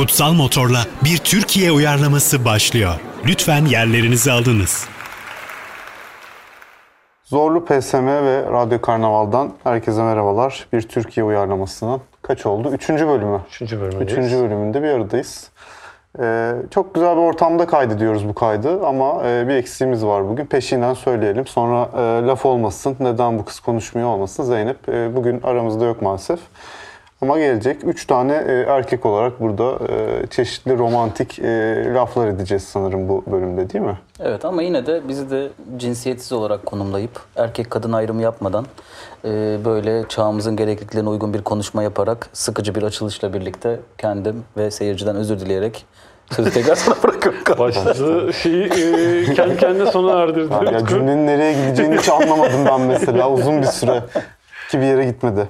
Kutsal Motor'la bir Türkiye uyarlaması başlıyor. Lütfen yerlerinizi alınız. Zorlu PSM ve Radyo Karnaval'dan herkese merhabalar. Bir Türkiye uyarlamasının kaç oldu? Üçüncü bölümü. Üçüncü bölümündeyiz. Üçüncü bölümünde bir aradayız. Ee, çok güzel bir ortamda kaydediyoruz bu kaydı ama e, bir eksiğimiz var bugün. Peşinden söyleyelim. Sonra e, laf olmasın, neden bu kız konuşmuyor olmasın. Zeynep e, bugün aramızda yok maalesef. Ama gelecek. Üç tane e, erkek olarak burada e, çeşitli romantik e, laflar edeceğiz sanırım bu bölümde değil mi? Evet ama yine de bizi de cinsiyetsiz olarak konumlayıp erkek kadın ayrımı yapmadan e, böyle çağımızın gerekliliklerine uygun bir konuşma yaparak sıkıcı bir açılışla birlikte kendim ve seyirciden özür dileyerek sözü tekrar sana bırakıyorum. Başladığı şeyi e, kendi kendine sona erdirdi. Ya, ya cümlenin nereye gideceğini hiç anlamadım ben mesela uzun bir süre bir yere gitmedi.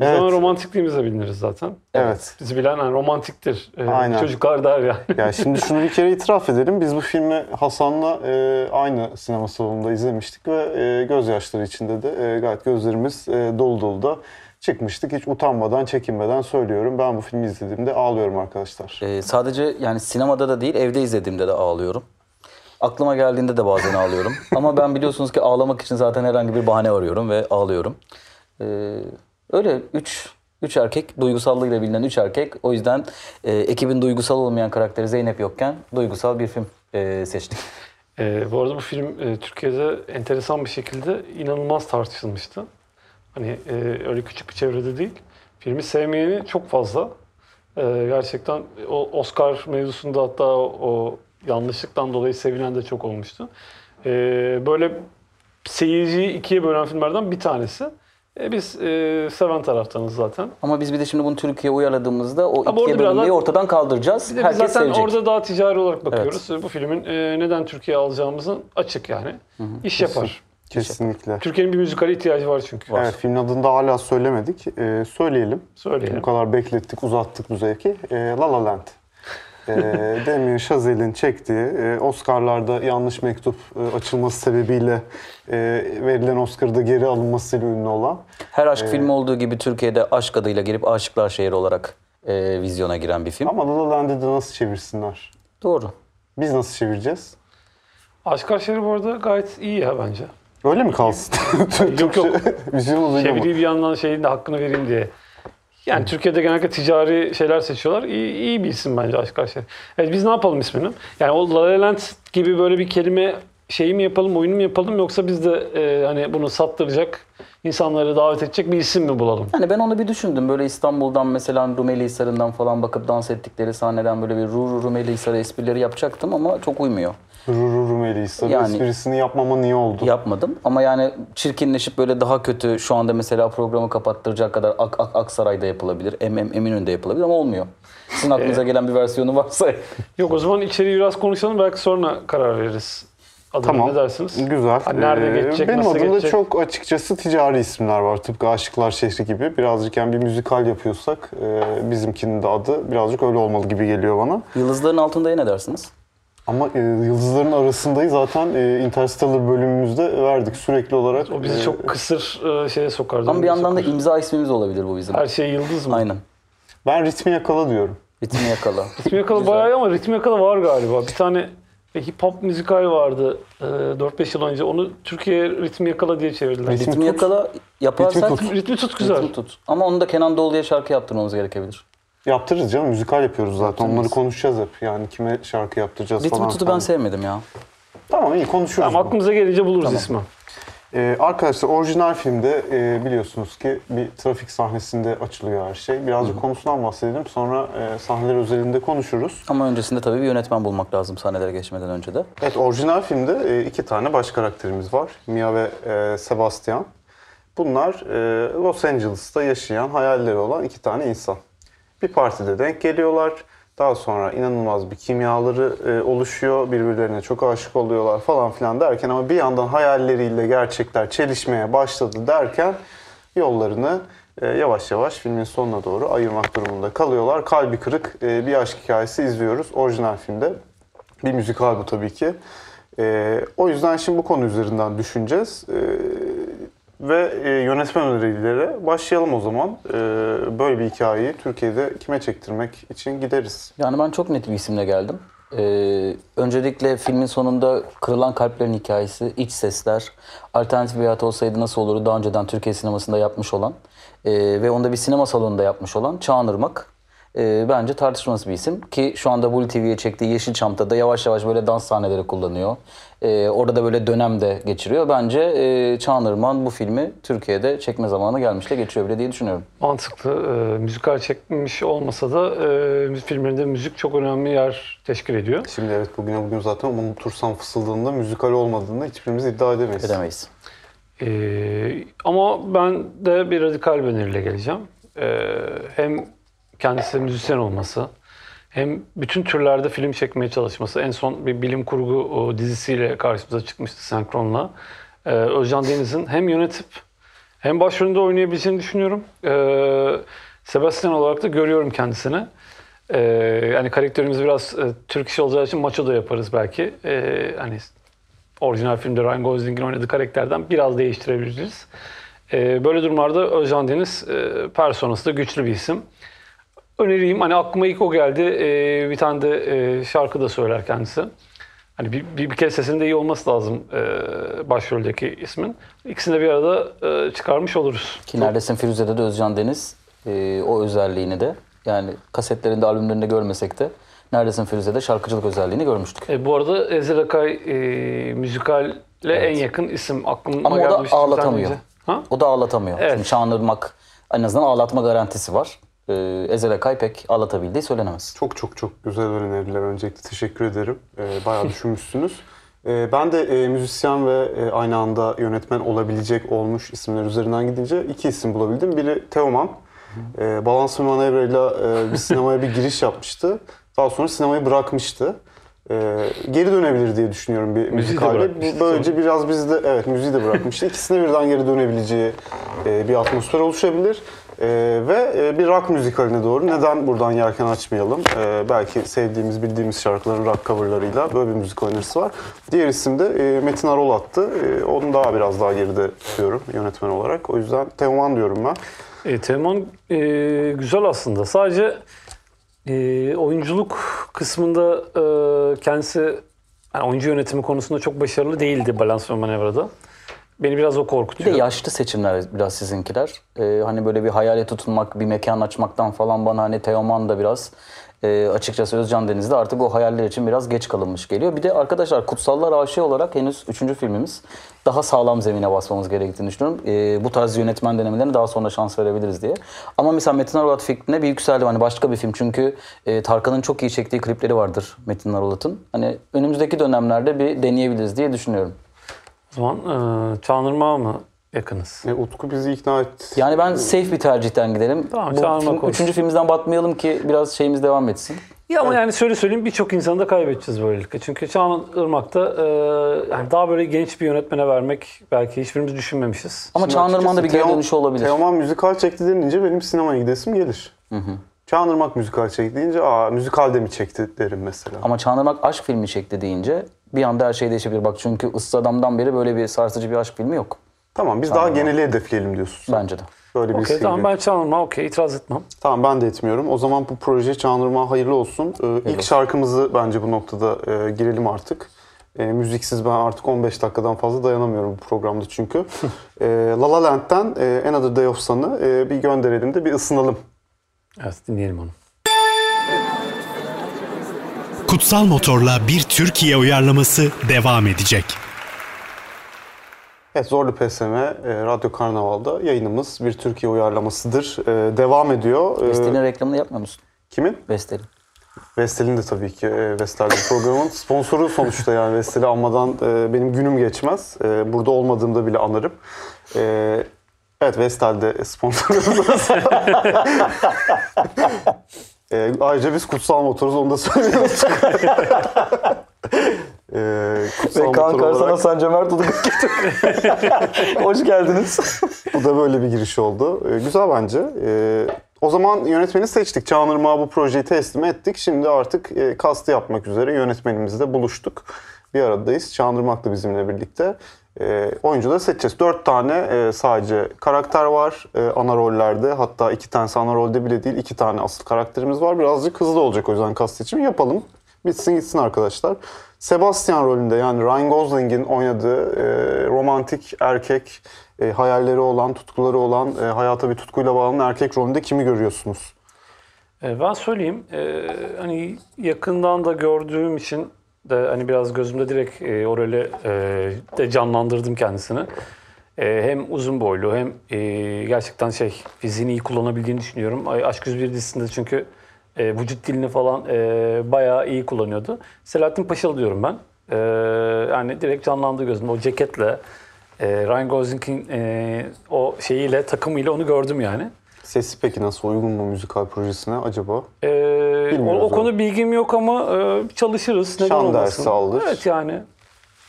Biz Evet. ama romantikliğimizle biliniriz zaten. Evet. Bizi bilen yani romantiktir. E, Aynen. Çocuklar der yani. Ya şimdi şunu bir kere itiraf edelim. Biz bu filmi Hasan'la e, aynı sinema salonunda izlemiştik ve e, gözyaşları içinde de e, gayet gözlerimiz e, dolu dolu da çıkmıştık. Hiç utanmadan, çekinmeden söylüyorum. Ben bu filmi izlediğimde ağlıyorum arkadaşlar. E, sadece yani sinemada da değil evde izlediğimde de ağlıyorum. Aklıma geldiğinde de bazen ağlıyorum. Ama ben biliyorsunuz ki ağlamak için zaten herhangi bir bahane arıyorum ve ağlıyorum. E, öyle üç, üç erkek, duygusallığıyla bilinen üç erkek. O yüzden e, ekibin duygusal olmayan karakteri Zeynep yokken duygusal bir film e, seçtik. E, bu arada bu film e, Türkiye'de enteresan bir şekilde inanılmaz tartışılmıştı. Hani e, öyle küçük bir çevrede değil. Filmi sevmeyeni çok fazla. E, gerçekten o Oscar mevzusunda hatta o, yanlışlıktan dolayı sevinen de çok olmuştu. E, böyle seyirciyi ikiye bölen filmlerden bir tanesi. E, biz e, seven taraftanız zaten. Ama biz bir de şimdi bunu Türkiye'ye uyarladığımızda o Ha, bu ikiye daha- ortadan kaldıracağız. Bir de biz Herkes zaten sevecek. orada daha ticari olarak bakıyoruz. Bu filmin e, neden Türkiye'ye alacağımızın açık yani. İş yapar. Kesinlikle. Türkiye'nin bir müzikale ihtiyacı var çünkü. Evet, filmin adını da hala söylemedik. E, söyleyelim. Söyleyelim. Bu kadar beklettik, uzattık bu zevki. E, La La Land. E, Damien Chazelle'in çektiği e, Oscar'larda yanlış mektup e, açılması sebebiyle e, verilen Oscar'da geri alınmasıyla ünlü olan Her aşk filmi olduğu gibi Türkiye'de aşk adıyla gelip Aşıklar Şehri olarak e, vizyona giren bir film. ama La La Land'i de nasıl çevirsinler? Doğru. Biz nasıl çevireceğiz? Aşkar Şehri bu arada gayet iyi ya bence. Öyle mi kalsın? Yok yok. Vizyon. Çeviriyi bir yandan şeyin de hakkını vereyim diye. Yani Türkiye'de genellikle ticari şeyler seçiyorlar. İyi, iyi bir isim bence Aşkar Şehri. Evet biz ne yapalım ismini? Yani o La La Land gibi böyle bir kelime şeyi mi yapalım, oyunu mu yapalım yoksa biz de e, hani bunu sattıracak, insanları davet edecek bir isim mi bulalım? Yani ben onu bir düşündüm. Böyle İstanbul'dan mesela Rumeli Hisarı'ndan falan bakıp dans ettikleri sahneden böyle bir Ru Rumeli Hisarı esprileri yapacaktım ama çok uymuyor. Ruru Rumeli Hisarı Yani- esprisini yapmama niye oldu? Yapmadım ama yani çirkinleşip böyle daha kötü şu anda mesela programı kapattıracak kadar Ak Ak Aksaray'da yapılabilir, em em Eminönü'nde yapılabilir ama olmuyor. Sizin aklınıza gelen bir versiyonu varsa Yok o zaman içeriği biraz konuşalım belki sonra karar veririz. Adına Tamam. ne dersiniz? Güzel. Ha, nerede Ee, geçecek, Benim nasıl adımda geçecek? çok açıkçası ticari isimler var. Tıpkı Aşıklar Şehri gibi. Birazcık yani bir müzikal yapıyorsak e, bizimkinin de adı birazcık öyle olmalı gibi geliyor bana. Yıldızların altında'ya ne dersiniz? Ama e, yıldızların arasındayız zaten e, Interstellar bölümümüzde verdik sürekli olarak. O bizi e, çok kısır e, şeye sokar. Ama bir yandan da sokar. imza ismimiz olabilir bu bizim. Her şey yıldız mı? Aynen. Ben ritmi yakala diyorum. Ritmi yakala. Ritim Yakala bayağı ama Ritim Yakala var galiba. Bir tane hip hop müzikal vardı e, 4-5 yıl önce. Onu Türkiye'ye Ritim Yakala diye çevirdiler. Ritmi Ritmi tut. yakala yaparsak Ritmi tut. Ritmi tut güzel. Ritmi tut. Ama onu da Kenan Doğulu'ya şarkı yaptırmamız gerekebilir. Yaptırırız canım. Müzikal yapıyoruz zaten. Yaptırırız. Onları konuşacağız hep. Yani kime şarkı yaptıracağız Ritmi falan. tutu filan. ben sevmedim ya. Tamam iyi konuşuyoruz. Tamam, aklımıza gelince buluruz Tamam. ismi. Ee, arkadaşlar orijinal filmde e, biliyorsunuz ki bir trafik sahnesinde açılıyor her şey. Birazcık konusundan bahsedelim sonra e, sahneler özelinde konuşuruz. Ama öncesinde tabii bir yönetmen bulmak lazım sahnelere geçmeden önce de. Evet orijinal filmde e, iki tane baş karakterimiz var. Mia ve e, Sebastian. Bunlar e, Los Angeles'ta yaşayan hayalleri olan iki tane insan. Bir partide denk geliyorlar. Daha sonra inanılmaz bir kimyaları e, oluşuyor. Birbirlerine çok aşık oluyorlar falan filan derken ama bir yandan hayalleriyle gerçekler çelişmeye başladı derken yollarını e, yavaş yavaş filmin sonuna doğru ayırmak durumunda kalıyorlar. Kalbi kırık e, bir aşk hikayesi izliyoruz orijinal filmde. Bir müzikal bu tabii ki. O yüzden şimdi bu konu üzerinden düşüneceğiz. Ve e, yönetmen önerileri başlayalım o zaman. E, böyle bir hikayeyi Türkiye'de kime çektirmek için gideriz. Yani ben çok net bir isimle geldim. Ee, öncelikle filmin sonunda kırılan kalplerin hikayesi, iç sesler, alternatif bir hayat olsaydı nasıl olurdu daha önceden Türkiye sinemasında yapmış olan ee, ve onda bir sinema salonunda yapmış olan Çağan Ee, bence tartışmasız bir isim ki şu anda Blue TV'ye çektiği Yeşilçam'da da yavaş yavaş böyle dans sahneleri kullanıyor. Ee, orada da böyle dönem de geçiriyor. Bence e, Çağan bu filmi Türkiye'de çekme zamanı gelmiş de geçiyor bile diye düşünüyorum. Mantıklı. E, müzikal çekmiş olmasa da e, filmlerinde müzik çok önemli yer teşkil ediyor. Şimdi evet bugüne bugün zaten unutursam fısıldığında müzikal olmadığını hiçbirimiz iddia edemeyiz. Edemeyiz. E, ama ben de bir radikal öneriyle geleceğim. E, hem kendisi müzisyen olması, hem bütün türlerde film çekmeye çalışması. En son bir bilim kurgu dizisiyle karşımıza çıkmıştı senkronla. Ee, Özcan Deniz'in hem yönetip hem başrolünde oynayabileceğini düşünüyorum. Ee, Sebastian olarak da görüyorum kendisini. Ee, yani karakterimiz biraz e, Türk iş olacağı için maço da yaparız belki. Ee, hani orijinal filmde Ryan Gosling'in oynadığı karakterden biraz değiştirebiliriz. Ee, böyle durumlarda Özcan Deniz e, personası da güçlü bir isim önereyim. Hani aklıma ilk o geldi. Ee, bir tane de e, şarkı da söyler kendisi. Hani bir, bir, bir kere sesinin de iyi olması lazım e, başroldeki ismin. İkisini de bir arada e, çıkarmış oluruz. Ki neredesin Firuze'de de Özcan Deniz e, o özelliğini de yani kasetlerinde, albümlerinde görmesek de Neredesin Firuze'de şarkıcılık özelliğini görmüştük. E, bu arada Ezel Akay e, müzikalle en yakın isim. Aklıma Ama o da ağlatamıyor. Ha? O da ağlatamıyor. Evet. Şimdi Şanırmak en azından ağlatma garantisi var. Ee, Ezel Akay pek ağlatabildiği söylenemez. Çok çok çok güzel öneriler. Öncelikle teşekkür ederim. Ee, bayağı düşünmüşsünüz. Ee, ben de e, müzisyen ve e, aynı anda yönetmen olabilecek olmuş isimler üzerinden gidince iki isim bulabildim. Biri Teoman. E, Balans ve Manevra'yla e, bir sinemaya bir giriş yapmıştı. Daha sonra sinemayı bırakmıştı. E, geri dönebilir diye düşünüyorum bir müzikalde. Böylece biraz bizde evet müziği de bırakmıştı. İkisine birden geri dönebileceği e, bir atmosfer oluşabilir. E, ve e, bir rock müzikaline doğru neden buradan yelken açmayalım? E, belki sevdiğimiz, bildiğimiz şarkıların rock coverlarıyla böyle bir müzik önerisi var. Diğer isim de e, Metin Arol attı. E, onu daha biraz daha geride tutuyorum yönetmen olarak. O yüzden Teoman diyorum ben. E, Teoman e, güzel aslında. Sadece e, oyunculuk kısmında e, kendisi yani oyuncu yönetimi konusunda çok başarılı değildi balans manevrada. Beni biraz o Bir korkutuyor. de yaşlı seçimler biraz sizinkiler. Ee, hani böyle bir hayale tutunmak, bir mekan açmaktan falan bana hani Teoman da biraz e, açıkçası Özcan Deniz'de artık o hayaller için biraz geç kalınmış geliyor. Bir de arkadaşlar Kutsallar Aşığı olarak henüz üçüncü filmimiz. Daha sağlam zemine basmamız gerektiğini düşünüyorum. Ee, bu tarz yönetmen denemelerine daha sonra şans verebiliriz diye. Ama mesela Metin Arolat fikrine bir yükseldim. Hani başka bir film çünkü e, Tarkan'ın çok iyi çektiği klipleri vardır Metin Arolat'ın. Hani önümüzdeki dönemlerde bir deneyebiliriz diye düşünüyorum. Zaman e, Çağınırmağa mı yakınız? E, Utku bizi ikna etti. Yani ben safe bir tercihten gidelim. Tamam, Bu film- olsun. üçüncü filmimizden batmayalım ki biraz şeyimiz devam etsin. Ya ama yani şöyle söyleyeyim birçok insanı da kaybedeceğiz böylelikle. Çünkü Çağan Irmak'ta e, yani daha böyle genç bir yönetmene vermek belki hiçbirimiz düşünmemişiz. Ama Şimdi Çağan Irmak'ın da bir açıkçası geri Teoman- dönüşü olabilir. Teoman müzikal çekti denince benim sinemaya gidesim gelir. Çağan Irmak müzikal çekti deyince aa müzikal de mi çekti derim mesela. Ama Çağan Irmak aşk filmi çekti deyince bir anda her şey değişebilir. Bak çünkü Issız Adam'dan beri böyle bir sarsıcı bir aşk filmi yok. Tamam biz daha geneli hedefleyelim diyorsun. Bence de. Böyle bir Okey şey tamam ben Çağan Irmak'a okey itiraz etmem. Tamam ben de etmiyorum. O zaman bu proje Çağan Irmak'a hayırlı olsun. Ee, ilk şarkımızı bence bu noktada e, girelim artık. E, müziksiz ben artık 15 dakikadan fazla dayanamıyorum bu programda çünkü. e, La La Land'den e, Another Day of Sun'ı e, bir gönderelim de bir ısınalım. Evet dinleyelim onu. Kutsal Motor'la bir Türkiye uyarlaması devam edecek. Evet Zorlu PSM e, Radyo Karnaval'da yayınımız bir Türkiye uyarlamasıdır. E, devam ediyor. E, Vestel'in reklamını yapmıyor musun? kimin? Vestel'in. Vestel'in de tabii ki e, Vestel'de programın sponsoru sonuçta yani Vestel'i anmadan e, benim günüm geçmez. E, burada olmadığımda bile anarım. E, evet Vestel'de sponsorumuz. e, ayrıca biz kutsal motoruz onu da söylüyoruz. e, kutsal motor olarak Sanca Mert Hoş geldiniz. bu da böyle bir giriş oldu. E, güzel bence. E, o zaman yönetmeni seçtik. Çağan Irmak'a bu projeyi teslim ettik. Şimdi artık e, kastı yapmak üzere yönetmenimizle buluştuk. Bir aradayız. Çağan Irmak da bizimle birlikte. E, oyuncuları seçeceğiz. Dört tane e, sadece karakter var e, ana rollerde. Hatta iki tanesi ana rolde bile değil. iki tane asıl karakterimiz var. Birazcık hızlı olacak o yüzden kast seçimi yapalım. Bitsin gitsin arkadaşlar. Sebastian rolünde yani Ryan Gosling'in oynadığı e, romantik erkek e, hayalleri olan, tutkuları olan, e, hayata bir tutkuyla bağlanan erkek rolünde kimi görüyorsunuz? E, Ben söyleyeyim. e, hani yakından da gördüğüm için de hani biraz gözümde direkt e, o rolü e, de canlandırdım kendisini. E, hem uzun boylu hem e, gerçekten şey fiziğini iyi kullanabildiğini düşünüyorum. Aşk 101 dizisinde çünkü e, vücut dilini falan e, bayağı iyi kullanıyordu. Selahattin Paşalı diyorum ben. E, yani direkt canlandı gözümde. O ceketle e, Ryan Gosling'in e, o şeyiyle takımıyla onu gördüm yani. Sesi peki nasıl uygun mu müzikal projesine acaba? Ee, o, o konu bilgim yok ama e, çalışırız. Neden Şan olmasın? dersi alır. Evet yani.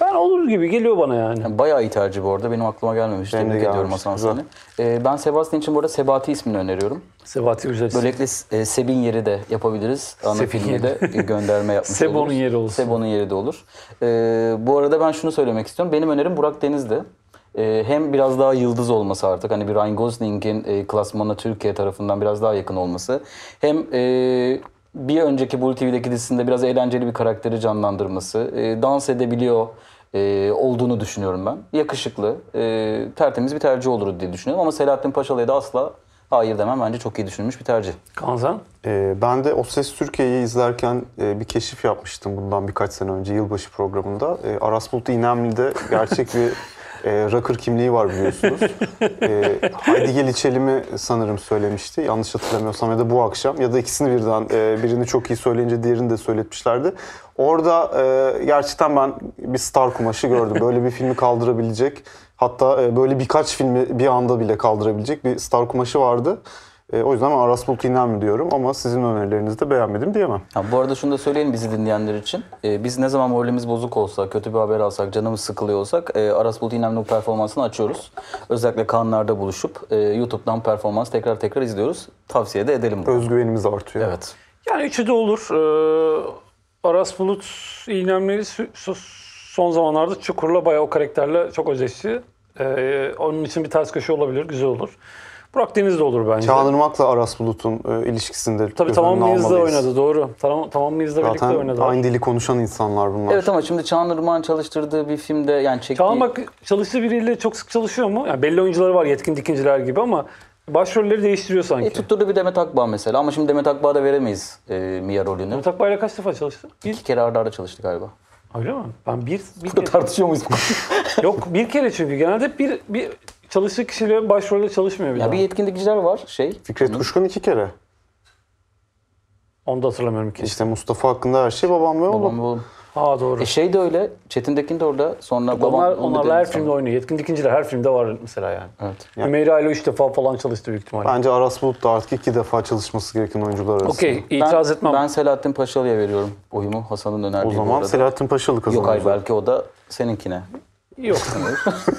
Ben olur gibi geliyor bana yani. Yani bayağı iyi tercih bu arada. Benim aklıma gelmemiş. Benim de Tebrik ediyorum gelmemişti, Hasan güzel. seni. Ee, ben Sebastian için bu arada Sebati ismini öneriyorum. Sebati Ücretsiz. Böylelikle e, Sebin yeri de yapabiliriz. Ana Sebin filmine de gönderme yapmış Sebo'nun oluruz. yeri olsun. Sebo'nun yeri de olur. Ee, bu arada ben şunu söylemek istiyorum. Benim önerim Burak Deniz'di. Ee, hem biraz daha yıldız olması artık. Hani bir Ryan Gosling'in e, klasmanına Türkiye tarafından biraz daha yakın olması. Hem e, bir önceki Blue TV'deki dizisinde biraz eğlenceli bir karakteri canlandırması. e, dans edebiliyor e, olduğunu düşünüyorum ben. Yakışıklı, e, tertemiz bir tercih olur diye düşünüyorum. Ama Selahattin Paşalı'ya da asla hayır demem. Bence çok iyi düşünülmüş bir tercih. Kanzan. Ee, ben de O Ses Türkiye'yi izlerken e, bir keşif yapmıştım bundan birkaç sene önce yılbaşı programında. E, Aras Bulut İynemli'de gerçek bir e, rocker kimliği var biliyorsunuz. E, Haydi Gel İçelim'i sanırım söylemişti. Yanlış hatırlamıyorsam ya da bu akşam ya da ikisini birden e, birini çok iyi söyleyince diğerini de söyletmişlerdi. Orada e, gerçekten ben bir star kumaşı gördüm. Böyle bir filmi kaldırabilecek hatta e, böyle birkaç filmi bir anda bile kaldırabilecek bir star kumaşı vardı. E, o yüzden ben Aras Bulut İynemli diyorum ama sizin önerilerinizi de beğenmedim diyemem. Ha, bu arada şunu da söyleyelim bizi dinleyenler için. Ee, biz ne zaman moralimiz bozuk olsa, kötü bir haber alsak, canımız sıkılıyor olsak e, Aras Bulut İynemli performansını açıyoruz. Özellikle kanlarda buluşup e, YouTube'dan performans tekrar tekrar izliyoruz. Tavsiye de edelim bunu. Özgüvenimiz artıyor. Evet. Yani üçü de olur. Ee, Aras Bulut İynemleri son zamanlarda Çukur'la bayağı o karakterle çok özdeşti. Ee, onun için bir ters köşe olabilir, güzel olur. Burak Deniz de olur bence. Çağınırmak'la Aras Bulut'un e, ilişkisinde Tabii Tamam önüne Mıyız da almalıyız. oynadı, doğru. Tamam, tamam Mıyız da birlikte oynadı. aynı dili konuşan insanlar bunlar. Evet ama şimdi Çağan Irmak'ın çalıştırdığı bir filmde yani çektiği... Çağan bak çalıştığı biriyle çok sık çalışıyor mu? Yani belli oyuncuları var yetkin dikinciler gibi ama başrolleri değiştiriyor sanki. E, tutturdu bir Demet Akbağ mesela ama şimdi Demet Akbağ'a da veremeyiz e, Mia rolünü. Demet Akbay'la kaç defa çalıştı? Bir, İki kere arda arda çalıştı galiba. Öyle mi? Ben bir, bir kere. tartışıyor muyuz? Yok bir kere çünkü genelde bir, bir çalıştığı kişiyle başrolde çalışmıyor bir ya daha. bir yetkinlikçiler var şey. Fikret Kuşkan iki kere. Onu da hatırlamıyorum ki. İşte Mustafa hakkında her şey babam ve oğlum. Babam ve oğlum. Aa doğru. E şey de öyle. Çetin Tekin de orada. Sonra babam... onlar onu onlarla her filmde oynuyor. Yetkin dikinciler her filmde var mesela yani. Evet. Hümeyra ile üç defa falan çalıştı büyük ihtimalle. Bence Aras Bulut da artık iki defa çalışması gereken oyuncular arasında. Okey itiraz ben, etmem. Ben Selahattin Paşalı'ya veriyorum oyumu. Hasan'ın önerdiği O zaman. Selahattin Paşalı kazanır. Yok hayır belki o da seninkine. Yok.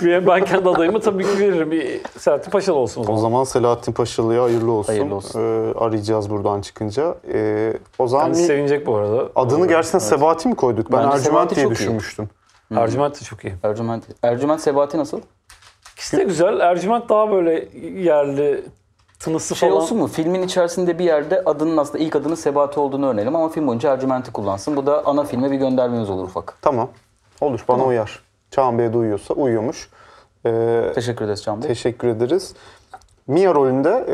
ben kendi adayımı tabii ki veririm. Bir Selahattin Paşalı olsun o O zaman. zaman Selahattin Paşalı'ya hayırlı olsun. Hayırlı olsun. Ee, arayacağız buradan çıkınca. Ee, o zaman bir- sevinecek bu arada. adını gerçekten Sebati mi koyduk? Ben Bence Ercüment diye çok iyi. düşünmüştüm. Ercüment de çok iyi. Ercüment, Ercüment Sebati nasıl? İkisi de güzel. Ercüment daha böyle yerli tınısı Şey falan. olsun mu? Filmin içerisinde bir yerde adının aslında ilk adının Sebati olduğunu öğrenelim ama film boyunca Ercüment'i kullansın. Bu da ana filme bir göndermemiz olur ufak. Tamam. Olur bana uyar. Çağan Bey de uyuyorsa uyuyormuş. Ee, Teşekkür ederiz Can Bey. Teşekkür ederiz. Mia rolünde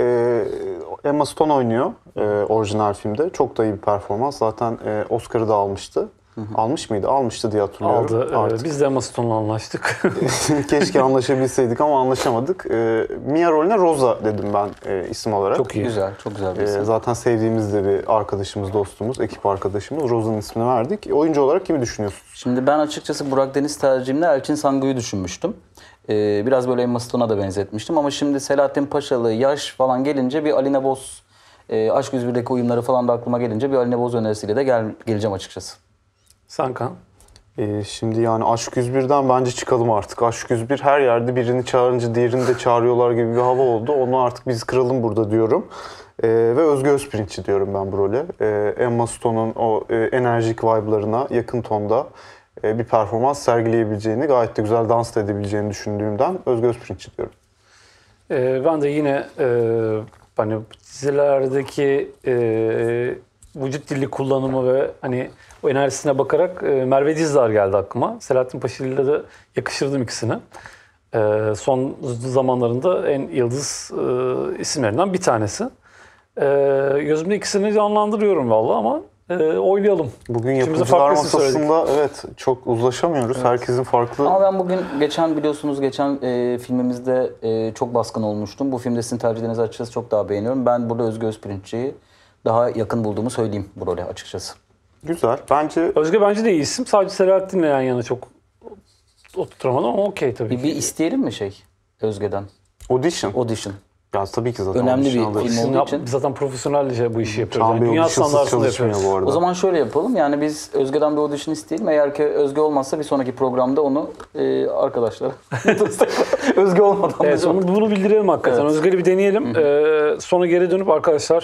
e, Emma Stone oynuyor e, orijinal filmde. Çok da iyi bir performans. Zaten e, Oscar'ı da almıştı. Almış mıydı? Almıştı diye hatırlıyorum. aldı. Ee, Artık. biz de Emma Stone'la anlaştık. Keşke anlaşabilseydik ama anlaşamadık. E, Mia rolüne Rosa dedim ben e, isim olarak. çok iyi. Güzel, çok güzel bir E, isim. zaten sevdiğimiz de bir arkadaşımız, dostumuz, ekip arkadaşımız. Rosa'nın ismini verdik. Oyuncu olarak kimi düşünüyorsunuz? Şimdi ben açıkçası Burak Deniz tercihimde Elçin Sangu'yu düşünmüştüm. Ee, biraz böyle Emma Stone'a da benzetmiştim ama şimdi Selahattin Paşalı, yaş falan gelince bir Alina Boz, e, Aşk 101'deki uyumları falan da aklıma gelince bir Alina Boz önerisiyle de gel, geleceğim açıkçası. Sankan. E, şimdi yani Aşk 101'den bence çıkalım artık. Aşk 101 her yerde birini çağırınca diğerini de çağırıyorlar gibi bir hava oldu. Onu artık biz kıralım burada diyorum. E, ve Özge Özpirinç'i diyorum ben bu role. E, Emma Stone'un o e, enerjik vibe'larına yakın tonda e, bir performans sergileyebileceğini, gayet de güzel dans da edebileceğini düşündüğümden Özgür Özpirinççi diyorum. Ee, ben de yine e, hani dizilerdeki e, vücut dili kullanımı ve hani o enerjisine bakarak e, Merve Dizdar geldi aklıma. Selahattin Paşalı'yla da yakıştırdım ikisini. E, son zamanlarında en yıldız e, isimlerinden bir tanesi. E, gözümde ikisini canlandırıyorum vallahi ama e, oylayalım. Bugün yapımcılar masasında evet çok uzlaşamıyoruz. Herkesin farklı Ama ben bugün geçen biliyorsunuz geçen e, filmimizde e, çok baskın olmuştum. Bu filmde sizin tercihlerinizi açıkçası çok daha beğeniyorum. Ben burada Özgür Özpirinççi'yi daha yakın bulduğumu söyleyeyim bu role açıkçası. Güzel. Bence Özge bence de iyi isim. Sadece Selahattin'le yan yana çok oturtamadım ama okey tabii Bir, ki. bir isteyelim mi şey Özge'den? audition. Audition. Ya tabii ki zaten Önemli bir film olduğu yap- için. Biz zaten profesyonelce bu işi yapıyoruz. Yani dünya standartında yapıyoruz. bu arada. O zaman şöyle yapalım. Yani biz Özge'den bir audition isteyelim. Eğer ki Özge olmazsa bir sonraki programda onu e, arkadaşlara Özge olmadan Evet, da onu, bunu bildirelim hakikaten. Evet. Özgür'ü bir deneyelim. Ee, sonra geri dönüp arkadaşlar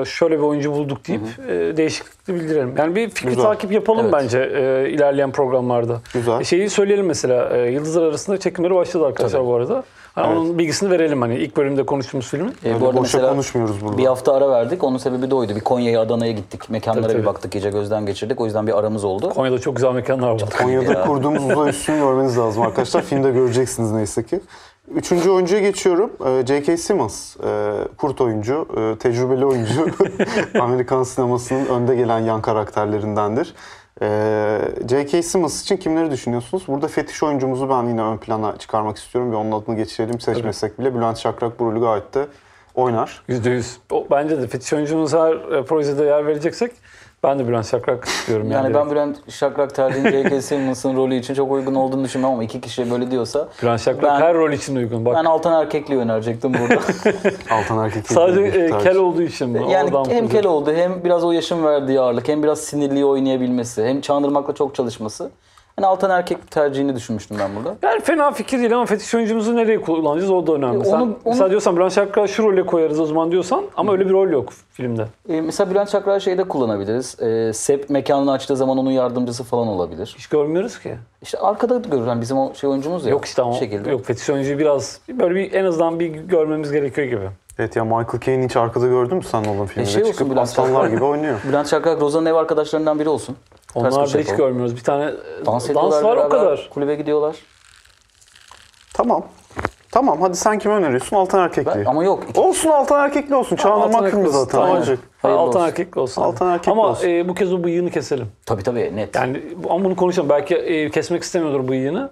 e, şöyle bir oyuncu bulduk deyip e, değişiklikli bildirelim. Yani bir fikri Güzel. takip yapalım Evet. bence e, ilerleyen programlarda. Güzel. E, Şeyi söyleyelim mesela. E, Yıldızlar arasında çekimleri başladı arkadaşlar bu arada. Hani Evet. Onun bilgisini verelim hani ilk bölümde konuştuğumuz filmin. E, Öyle bu arada boşa konuşmuyoruz burada. bir hafta ara verdik. Onun sebebi de oydu. Bir Konya'ya, Adana'ya gittik. Mekanlara Tabii, bir tabii. baktık. Gece gözden geçirdik. O yüzden bir aramız oldu. Konya'da çok güzel mekanlar var. Konya'da Ya. kurduğumuz uzay üssünü görmeniz lazım arkadaşlar. Filmde göreceksiniz neyse ki. Üçüncü oyuncuya geçiyorum. Ee, J.K. Simmons, e, kurt oyuncu, e, tecrübeli oyuncu. Amerikan sinemasının önde gelen yan karakterlerindendir. Ee, J.K. Simmons için kimleri düşünüyorsunuz? Burada fetiş oyuncumuzu ben yine ön plana çıkarmak istiyorum. Bir onun adını geçirelim seçmesek bile. Bülent Şakrak bu rolü gayet de oynar. Yüzde yüz. O, bence de fetiş oyuncumuz her e, projede yer vereceksek ben de Bülent Şakrak istiyorum. Yani Yani, ben Bülent Şakrak tercihin J.K. Simmons'ın rolü için çok uygun olduğunu düşünmüyorum ama iki kişi böyle diyorsa Bülent Şakrak Ben- her rol için uygun. Bak ben Altan Erkekli'yi önerecektim burada. Altan Erkek. sadece e, kel olduğu için mi? yani Oradan hem kel oldu hem biraz o yaşın verdiği ağırlık hem biraz sinirliği oynayabilmesi hem Çağındırmak'la çok çalışması. Yani Altan Erkek tercihini düşünmüştüm ben burada. Yani fena fikir değil ama fetiş oyuncumuzu nereye kullanacağız o da önemli. E, Sen, onu- onu- Mesela diyorsan Bülent Şakrak'ı şu role koyarız o zaman diyorsan ama öyle bir rol yok filmde. Ee, mesela Bülent Şakrak'ı şeyde kullanabiliriz. Ee, Sep mekanını açtığı zaman onun yardımcısı falan olabilir. Hiç görmüyoruz ki. İşte arkada görür. Yani bizim o şey oyuncumuz ya. Yok işte ama şekilde. yok fetiş oyuncuyu biraz böyle bir en azından bir görmemiz gerekiyor gibi. Evet ya Michael Caine hiç arkada gördün mü sen Nolan filminde? şey olsun Çıkıp Bülent aslanlar gibi oynuyor. Bülent Şakrak Rozan'ın ev arkadaşlarından biri olsun. Ters Onlar da hiç yapalım. görmüyoruz. Bir tane Dans, dans, var o kadar. Kulübe gidiyorlar. Tamam. Tamam hadi sen kimi öneriyorsun? Altan Erkekli. Ben, ama yok. iki- Olsun Altan Erkekli olsun. Filmi Erkek zaten. Ha, Hayırlı Altan olsun. erkek olsun. Altan erkek ama olsun. e, bu kez o bıyığını keselim. Tabii tabii net. Yani bu- ama bunu konuşalım. Belki e, kesmek istemiyordur bıyığını.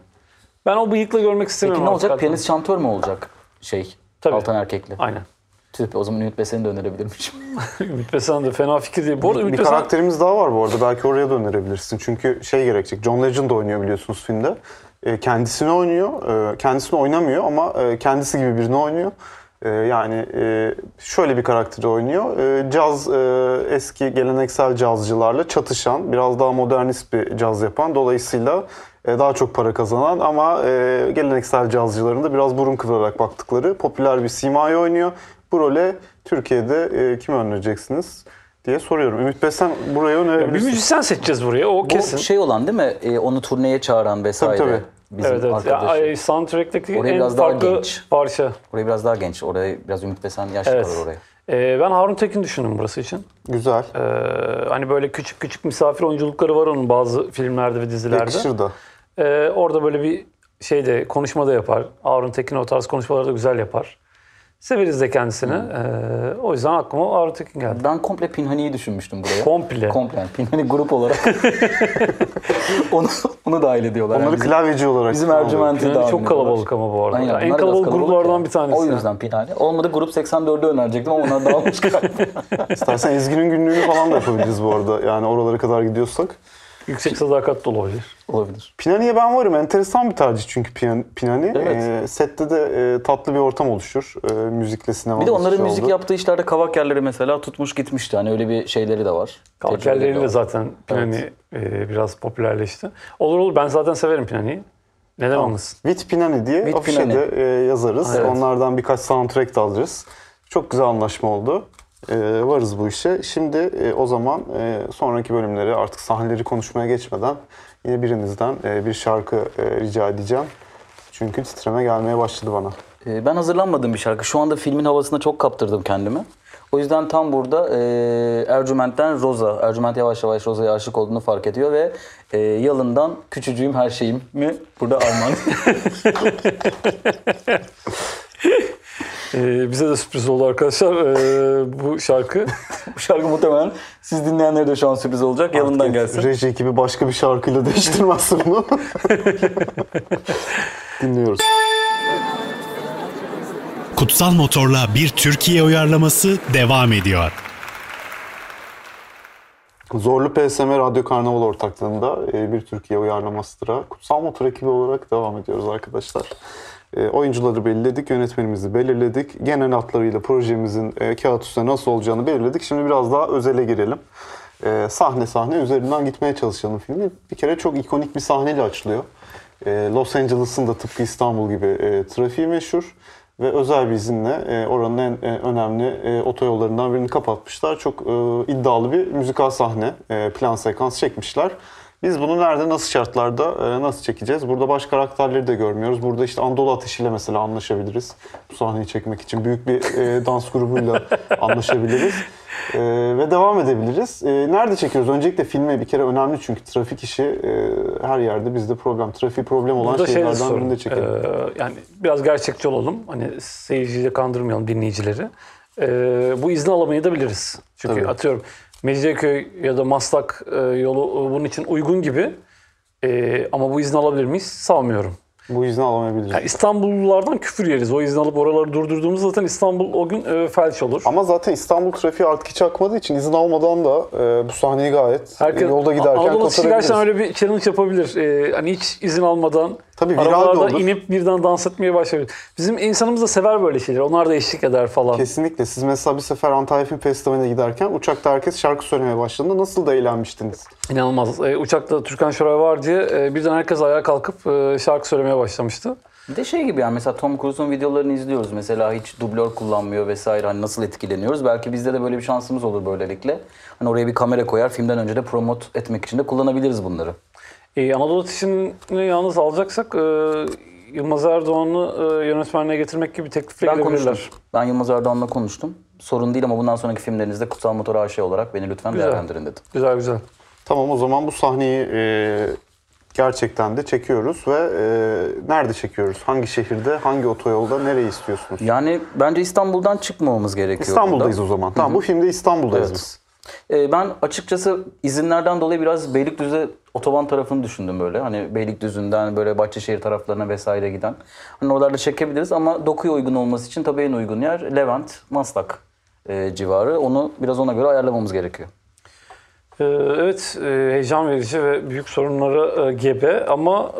Ben o bıyıkla görmek Peki istemiyorum. ne artık olacak? hatta. Piyanist şantör mü olacak şey? Tabii. Altan Erkekli. Aynen. Tüh o zaman Ümit Besen'i de önerebilirmişim. Ümit Besen de fena fikir değil. Bu arada Bir, Ümit bir Besen karakterimiz daha var bu arada. Belki oraya da önerebilirsin. Çünkü şey gerekecek. John Legend oynuyor biliyorsunuz filmde. E, kendisini oynuyor. E, kendisini oynamıyor ama e, kendisi gibi birini oynuyor. E, yani e, şöyle bir karakteri oynuyor. E, caz, e, eski geleneksel cazcılarla çatışan, biraz daha modernist bir caz yapan. Dolayısıyla daha çok para kazanan ama geleneksel cazcıların da biraz burun kıvırarak baktıkları popüler bir simayı oynuyor. Bu role Türkiye'de e, kimi önereceksiniz diye soruyorum. Ümit Besen buraya bir önerebilirsin. müzisyen seçeceğiz buraya. O Bu kesin. şey olan değil mi? E, onu turneye çağıran vesaire. Tabii, tabii. Bizim evet evet. Arkadaşı. soundtrack'teki Oraya en biraz daha genç. parça. Oraya biraz daha genç. Oraya biraz Ümit Besen yaşlı Evet. kalır oraya. Ee, ben Harun Tekin düşündüm burası için. Güzel. Ee, hani böyle küçük küçük misafir oyunculukları var onun bazı filmlerde ve dizilerde. Yakışır da. Ee, orada böyle bir şeyde konuşma da yapar. Harun Tekin o tarz konuşmaları da güzel yapar. Severiz de kendisini. Hmm. Ee, o yüzden aklıma Harun Tekin geldi. Ben komple Pinhani'yi düşünmüştüm buraya. Komple. Komple yani Pinhani grup olarak. onu, onu dahil ediyorlar. Onları Yani bizim, klavyeci olarak bizim. Ercüment'i dahil çok kalabalık ama bu arada. Aynen, Yani en kalabalık gruplardan ya. bir tanesi. O yüzden Pinhani. Olmadı Grup 84'ü önerecektim ama onlar dağılmış galiba. İstersen Ezgi'nin günlüğünü falan da yapabiliriz bu arada. Yani oralara kadar gidiyorsak. Yüksek sadakat da olabilir. Olabilir. Pinani'ye ben varım. Enteresan bir tercih çünkü Pinani. Evet. Ee, sette de e, tatlı bir ortam oluşur. E, müzikle sinema. Bir de onların şey müzik oldu. yaptığı işlerde kavak yerleri mesela tutmuş gitmişti. Hani öyle bir şeyleri de var. Tecrübeleri de Kalkerleriyle var. zaten Pinani e, biraz popülerleşti. Olur olur ben zaten severim Pinani'yi. Neden olmasın? With Pinani diye With afişe Pinani. de e, yazarız. Evet. Onlardan birkaç soundtrack de alacağız. Çok güzel anlaşma oldu. E, varız bu işe. Şimdi e, o zaman e, sonraki bölümleri artık sahneleri konuşmaya geçmeden yine birinizden e, bir şarkı e, rica edeceğim. Çünkü titreme gelmeye başladı bana. Ee, Ben hazırlanmadığım bir şarkı. Şu anda filmin havasına çok kaptırdım kendimi. O yüzden tam burada e, Ercüment'ten Roza, Ercüment yavaş yavaş Roza'ya aşık olduğunu fark ediyor ve e, Yalın'dan Küçücüğüm Her Şeyim mi burada Arman. Ee, bize de sürpriz oldu arkadaşlar ee, bu şarkı. Bu şarkı muhtemelen siz dinleyenlere de şu an sürpriz olacak. Artık gelsin. Reji ekibi başka bir şarkıyla değiştirmezse bunu. Dinliyoruz. Kutsal Motor'la bir Türkiye uyarlaması devam ediyor. Zorlu PSM Radyo Karnaval ortaklığında e, bir Türkiye uyarlamasıdır. Kutsal Motor ekibi olarak devam ediyoruz arkadaşlar. E, oyuncuları belirledik, yönetmenimizi belirledik. Genel hatlarıyla projemizin e, kağıt üstüne nasıl olacağını belirledik. Şimdi biraz daha özele girelim. E, sahne sahne üzerinden gitmeye çalışalım filmi. Bir kere çok ikonik bir sahneyle açılıyor. Los Angeles'ın da tıpkı İstanbul gibi e, trafiği meşhur ve özel bir izinle e, oranın en önemli e, otoyollarından birini kapatmışlar. Çok iddialı bir müzikal sahne, e, plan sekans çekmişler. Biz bunu nerede, nasıl şartlarda, e, nasıl çekeceğiz? Burada baş karakterleri de görmüyoruz. Burada işte Anadolu Ateşi ile mesela anlaşabiliriz. Bu sahneyi çekmek için büyük bir e, dans grubuyla anlaşabiliriz. E, ve devam edebiliriz. E, nerede çekiyoruz? Öncelikle filme bir kere önemli çünkü trafik işi e, her yerde bizde problem. Trafik problem olan Burada şey de şehirlerden sorun. birinde çekelim. Ee, yani biraz gerçekçi olalım. Hani seyirciyi de kandırmayalım dinleyicileri. Ee, bu izni alamayı da biliriz. Çünkü Tabii. atıyorum Mecidiyeköy ya da Maslak e, yolu e, bunun için uygun gibi. Ee, ama bu izni alabilir miyiz? Sanmıyorum. Bu izni alamayabiliriz. Yani İstanbullulardan küfür yeriz. O izni alıp oraları durdurduğumuz zaten İstanbul o gün e, felç olur. Ama zaten İstanbul trafiği artık hiç akmadığı için izin almadan da e, bu sahneyi gayet Herkes, yolda giderken Anadolu kotarabiliriz. gerçekten öyle bir challenge yapabilir. Ee, hani hiç izin almadan Tabii viral olur. inip birden dans etmeye başlayabilir. Bizim insanımız da sever böyle şeyleri. Onlar da eşlik eder falan. Kesinlikle. Siz mesela bir sefer Antalya Film Festivali'ne giderken uçakta herkes şarkı söylemeye başladığında nasıl da eğlenmiştiniz? İnanılmaz. Ee, uçakta Türkan Şoray var diye e, birden herkes ayağa kalkıp e, şarkı söylemeye başlamıştı. Bir de şey gibi yani mesela Tom Cruise'un videolarını izliyoruz. Mesela hiç dublör kullanmıyor vesaire. Hani nasıl etkileniyoruz? Belki bizde de böyle bir şansımız olur böylelikle. Hani oraya bir kamera koyar. Filmden önce de promote etmek için de kullanabiliriz bunları. Ee, Anadolu Ateşi'ni yalnız alacaksak e, Yılmaz Erdoğan'ı e, yönetmenliğe getirmek gibi bir teklifle Ben gelebilirler. konuştum. Ben Yılmaz Erdoğan'la konuştum. Sorun değil ama bundan sonraki filmlerinizde Kutsal Motor AŞ olarak beni lütfen Güzel. değerlendirin dedim. Güzel güzel. Tamam o zaman bu sahneyi e, gerçekten de çekiyoruz ve e, nerede çekiyoruz? Hangi şehirde, hangi otoyolda, nereyi istiyorsunuz? Yani bence İstanbul'dan çıkmamamız gerekiyor. İstanbul'dayız burada. o zaman. Tamam bu filmde İstanbul'dayız Evet. biz. Ee, ben açıkçası izinlerden dolayı biraz Beylikdüzü otoban tarafını düşündüm böyle. Hani Beylikdüzü'nden böyle Bahçeşehir taraflarına vesaire giden. Hani oralarda çekebiliriz ama dokuya uygun olması için tabii en uygun yer Levent, Maslak e, civarı. Onu biraz ona göre ayarlamamız gerekiyor. Ee, evet e, heyecan verici ve büyük sorunlara e, gebe ama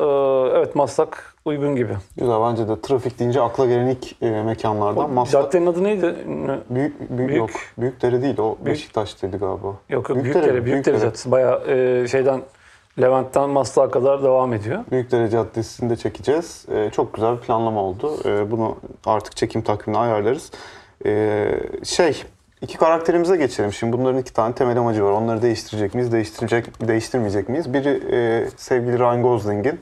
evet Maslak uygun gibi. Güzel bence de trafik deyince akla gelen ilk e, mekanlardan. Maslak. Caddenin adı neydi? Büyük, büyük, Büyük- yok. Büyükdere değil o Beşiktaş'taydı galiba. Yok yok Büyükdere, Büyükdere, Büyükdere. Caddesi. Bayağı e, şeyden Levent'ten Maslak'a kadar devam ediyor. Büyükdere Caddesi'nde çekeceğiz. Ee, çok güzel bir planlama oldu. Ee, bunu artık çekim takvimine ayarlarız. Ee, şey, iki karakterimize geçelim. Şimdi bunların iki tane temel amacı var. Onları değiştirecek miyiz, değiştirecek, değiştirmeyecek miyiz? Biri e, sevgili Ryan Gosling'in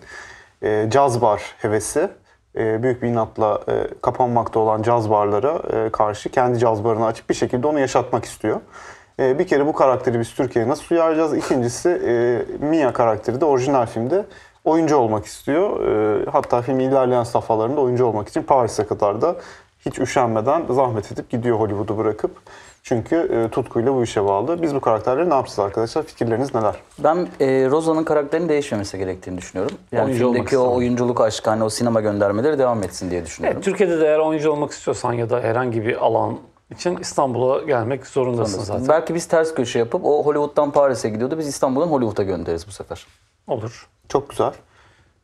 e, caz bar hevesi. E, büyük bir inatla e, kapanmakta olan caz barlara e, karşı kendi caz barını açıp bir şekilde onu yaşatmak istiyor. E, bir kere bu karakteri biz Türkiye'ye nasıl uyarlayacağız? İkincisi e, Mia karakteri de orijinal filmde oyuncu olmak istiyor. E, hatta film ilerleyen safhalarında oyuncu olmak için Paris'e kadar da hiç üşenmeden zahmet edip gidiyor Hollywood'u bırakıp. Çünkü e, tutkuyla bu işe bağlı. Biz bu karakterleri ne yapacağız arkadaşlar? Fikirleriniz neler? Ben e, Rosa'nın karakterinin değişmemesi gerektiğini düşünüyorum. Yani Oyuncu filmdeki o oyunculuk aşkı, hani o sinema göndermeleri devam etsin diye düşünüyorum. Evet, Türkiye'de de eğer oyuncu olmak istiyorsan ya da herhangi bir alan için İstanbul'a gelmek zorundasın zaten. Belki biz ters köşe yapıp o Hollywood'dan Paris'e gidiyordu. Biz İstanbul'dan Hollywood'a göndeririz bu sefer. Olur. Çok güzel.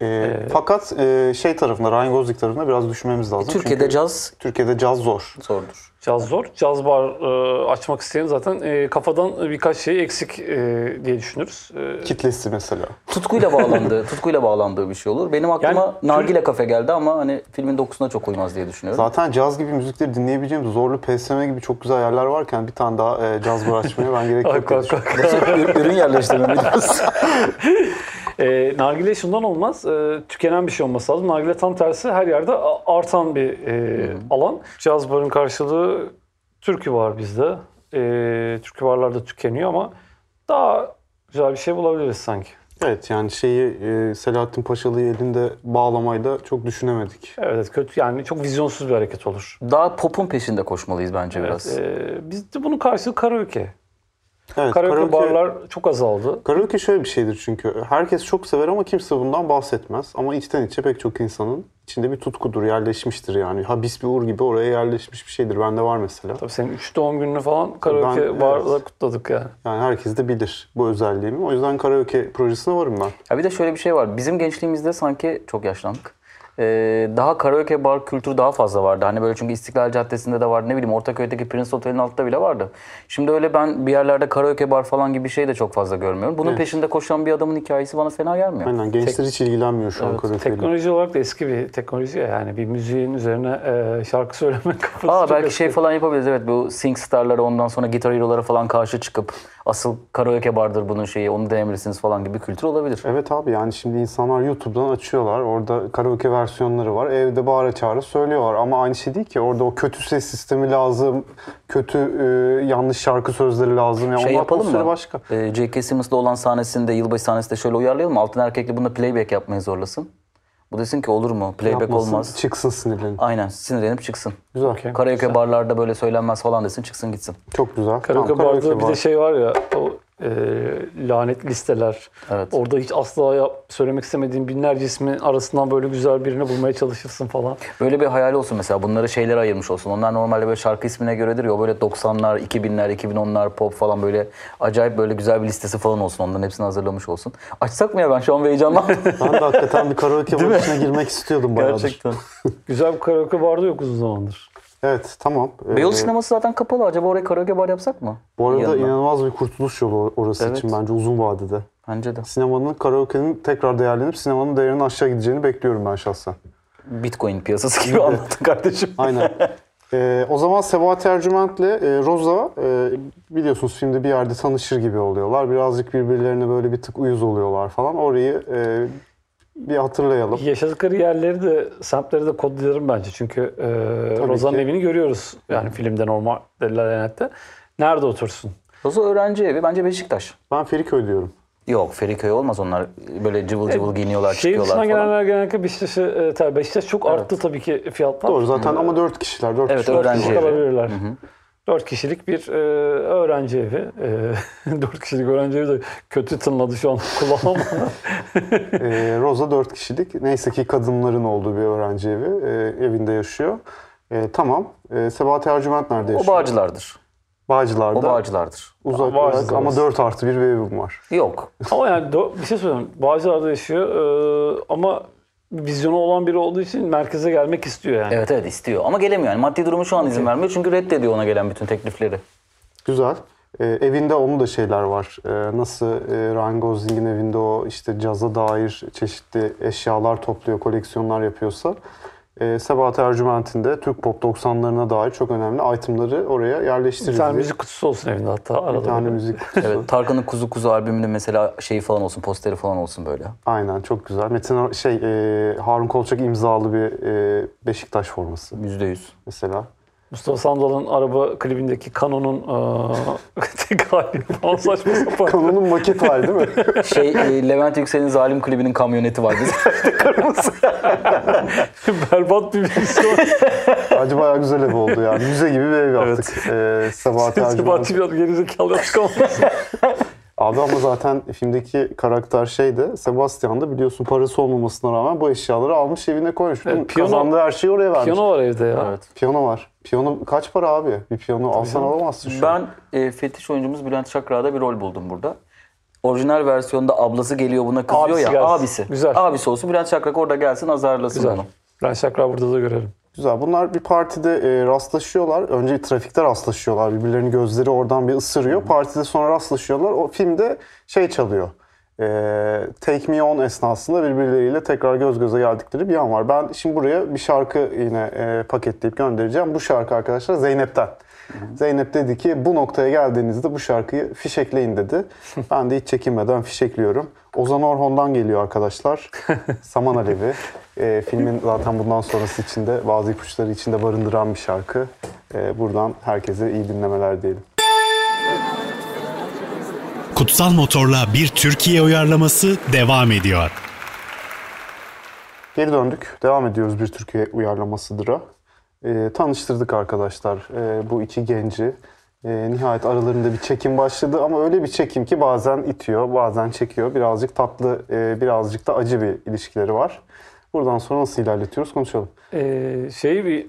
Ee, fakat e, şey tarafında, Ryan Gosling tarafında biraz düşünmemiz lazım. Türkiye'de Çünkü caz Türkiye'de caz zor. zordur. Caz zor. Caz bar e, açmak isteyen zaten e, kafadan birkaç şey eksik e, diye düşünürüz. E, Kitlesi mesela. Tutkuyla bağlandığı, tutkuyla bağlandığı bir şey olur. Benim aklıma Yani Nargile Kafe geldi ama hani filmin dokusuna çok uymaz diye düşünüyorum. Zaten caz gibi müzikleri dinleyebileceğimiz zorlu PSM gibi çok güzel yerler varken bir tane daha e, caz bar açmaya ben gerek yok. Ürün yerleştirme biliyorsun. E, nargile şundan olmaz. E, tükenen bir şey olması lazım. Nargile tam tersi her yerde artan bir e, alan. Caz barın karşılığı türkü var bizde. E, türkü barlarda tükeniyor ama daha güzel bir şey bulabiliriz sanki. Evet yani şeyi e, Selahattin Paşalı'yı elinde bağlamayla çok düşünemedik. Evet kötü yani çok vizyonsuz bir hareket olur. Daha popun peşinde koşmalıyız bence biraz. E, bizde bunun karşılığı karaoke. Evet, Karaoke, barlar çok azaldı. Karaoke şöyle bir şeydir çünkü. Herkes çok sever ama kimse bundan bahsetmez. Ama içten içe pek çok insanın içinde bir tutkudur, yerleşmiştir yani. Habis bir uğur gibi oraya yerleşmiş bir şeydir. Bende var mesela. Tabii senin 3 doğum gününü falan karaoke Ben- barda evet. kutladık yani. Yani herkes de bilir bu özelliğimi. O yüzden karaoke projesine varım ben. Ya bir de şöyle bir şey var. Bizim gençliğimizde sanki çok yaşlandık. Ee, daha karaoke bar kültürü daha fazla vardı. Hani böyle çünkü İstiklal Caddesi'nde de vardı. Ne bileyim Ortaköy'deki Prince Otel'in altında bile vardı. Şimdi öyle ben bir yerlerde karaoke bar falan gibi bir şey de çok fazla görmüyorum. Bunun Evet. peşinde koşan bir adamın hikayesi bana fena gelmiyor. Aynen gençler hiç ilgilenmiyor şu an karaoke'yle. Teknoloji olarak da eski bir teknoloji ya. yani bir müziğin üzerine e, şarkı söyleme kafası Aa çok belki eski. şey falan yapabiliriz evet bu Sing Star'lara ondan sonra Guitar Hero'lara falan karşı çıkıp asıl karaoke bardır bunun şeyi onu denemelisiniz falan gibi kültür olabilir. Evet abi yani şimdi insanlar YouTube'dan açıyorlar. Orada karaoke versiyonları var. Evde bağıra çağıra söylüyorlar. Ama aynı şey değil ki. Orada o kötü ses sistemi lazım. Kötü e, yanlış şarkı sözleri lazım. Yani Şey yapalım mı? başka. Ee, J.K. Simmons'da olan sahnesinde, yılbaşı sahnesinde şöyle uyarlayalım mı? Altın erkekli bunda playback yapmaya zorlasın. Bu desin ki olur mu? Playback Yapmasın, olmaz. Çıksın sinirlenip. Aynen sinirlenip çıksın. Güzel. Okey. Karaoke barlarda böyle söylenmez falan desin çıksın gitsin. Çok güzel. Karaoke Tamam, barda bir de şey var ya o e, lanet listeler. Evet. Orada hiç asla yap, söylemek istemediğin binlerce ismin arasından böyle güzel birini bulmaya çalışırsın falan. Böyle bir hayal olsun mesela bunları şeylere ayırmış olsun. Onlar normalde böyle şarkı ismine göredir ya böyle 90'lar, 2000'ler, 2010'lar pop falan böyle acayip böyle güzel bir listesi falan olsun. Onların hepsini hazırlamış olsun. Açsak mı ya ben şu an heyecanlandım. Ben de hakikaten bir karaoke bar içine girmek istiyordum bayağıdır. Gerçekten. Güzel bir karaoke barda yok uzun zamandır. Evet tamam. Ee, Beyoğlu sineması zaten kapalı. Acaba oraya karaoke bar yapsak mı? Bu arada Yanına. inanılmaz bir kurtuluş yolu orası Evet. için bence uzun vadede. Bence de. Sinemanın, karaoke'nin tekrar değerlenip sinemanın değerinin aşağı gideceğini bekliyorum ben şahsen. Bitcoin piyasası gibi anlattın kardeşim. Aynen. Ee, o zaman Sebahat Ercüment'le e, Roza e, biliyorsunuz filmde bir yerde tanışır gibi oluyorlar. Birazcık birbirlerine böyle bir tık uyuz oluyorlar falan. Orayı e, bir hatırlayalım. Yaşadıkları yerleri de, semtleri de kodlarım bence. Çünkü e, Rozan'ın evini görüyoruz. Yani filmde normal Lanet'te. Nerede otursun? Roza öğrenci evi. Bence Beşiktaş. Ben Feriköy diyorum. Yok Feriköy olmaz onlar. Böyle cıvıl e, cıvıl e, giyiniyorlar, şey çıkıyorlar falan. gelenler genellikle Beşiktaş'ı, e, tabii Beşiktaş çok evet. arttı tabii ki fiyatlar. Doğru zaten Hı. ama 4 kişiler, 4 evet, kişiler. Öğrenci evi. Hı -hı. 4 kişilik bir e, öğrenci evi. E, kişilik öğrenci evi de kötü tınladı şu an kullanamam. e, Rosa 4 kişilik. Neyse ki kadınların olduğu bir öğrenci evi. E, evinde yaşıyor. E, tamam. E, Sebahati Ercüment nerede yaşıyor? O Bağcılar'dır. Bağcılar'da. O Bağcılar'dır. Uzak Bağcılar. ama 4 artı 1 bir evim var. Yok. ama yani bir şey söyleyeyim. Bağcılar'da yaşıyor ee, ama vizyonu olan biri olduğu için merkeze gelmek istiyor yani. Evet evet istiyor ama gelemiyor. Yani maddi durumu şu an izin vermiyor çünkü reddediyor ona gelen bütün teklifleri. Güzel. Ee, evinde onun da şeyler var. Ee, nasıl e, Ryan Gosling'in evinde o işte caza dair çeşitli eşyalar topluyor, koleksiyonlar yapıyorsa. E, Sebahat Ercüment'in de Türk Pop 90'larına dair çok önemli itemları oraya Bir yerleştiririz. tane müzik kutusu olsun evinde hatta arada. Bir tane böyle. müzik kutusu. Evet Tarkan'ın Kuzu Kuzu albümünün mesela şeyi falan olsun, posteri falan olsun böyle. Aynen çok güzel. Metin şey e, Harun Kolçak imzalı bir e, Beşiktaş forması Yüzde yüz. mesela. Mustafa Sandal'ın araba klibindeki Canon'un tek hali falan saçma sapan. Kanunun maket hali değil mi? Şey e, Levent Yüksel'in Zalim klibinin kamyoneti var bizim. Kırmızı. Berbat bir vizyon. Bence bayağı güzel ev oldu yani. Müze gibi bir ev yaptık. E, Sebahat Ercüment. Sebahat'i biraz gerizekalı yaptık ama. Abi ama zaten filmdeki karakter şey de Sebastian da biliyorsun parası olmamasına rağmen bu eşyaları almış evine koymuş. Evet, piyano- kazandığı her şeyi oraya vermiş. Piyano, Piyano var evde ya. evet. var. Piyano kaç para abi? Bir piyano alsan canım. alamazsın şu an. Ben e, fetiş oyuncumuz Bülent Şakrak'da bir rol buldum burada. orijinal versiyonda ablası geliyor buna kızıyor Abisi ya. gelsin. Abisi. Güzel. Abisi olsun. Bülent Şakrak orada gelsin azarlasın Güzel. onu. Ben Şakra burada da görelim. Güzel. Bunlar bir partide e, rastlaşıyorlar. Önce trafikte rastlaşıyorlar. Birbirlerinin gözleri oradan bir ısırıyor. Partide sonra rastlaşıyorlar. O filmde şey çalıyor. E, Take Me On esnasında birbirleriyle tekrar göz göze geldikleri bir an var. Ben şimdi buraya bir şarkı yine e, paketleyip göndereceğim. Bu şarkı arkadaşlar Zeynep'ten. Zeynep dedi ki bu noktaya geldiğinizde bu şarkıyı fişekleyin dedi. Ben de hiç çekinmeden fişekliyorum. Ozan Orhon'dan geliyor arkadaşlar. Saman Alevi. Ee, filmin zaten bundan sonrası içinde bazı ipuçları içinde barındıran bir şarkı. Ee, buradan herkese iyi dinlemeler diyelim. Kutsal Motor'la bir Türkiye uyarlaması devam ediyor. Geri döndük. Devam ediyoruz bir Türkiye uyarlamasıdır'a. Ee, tanıştırdık arkadaşlar ee, bu iki genci. Ee, nihayet aralarında bir çekim başladı ama öyle bir çekim ki bazen itiyor, bazen çekiyor. Birazcık tatlı, e, birazcık da acı bir ilişkileri var. Buradan sonra nasıl ilerletiyoruz konuşalım. Ee, şeyi bir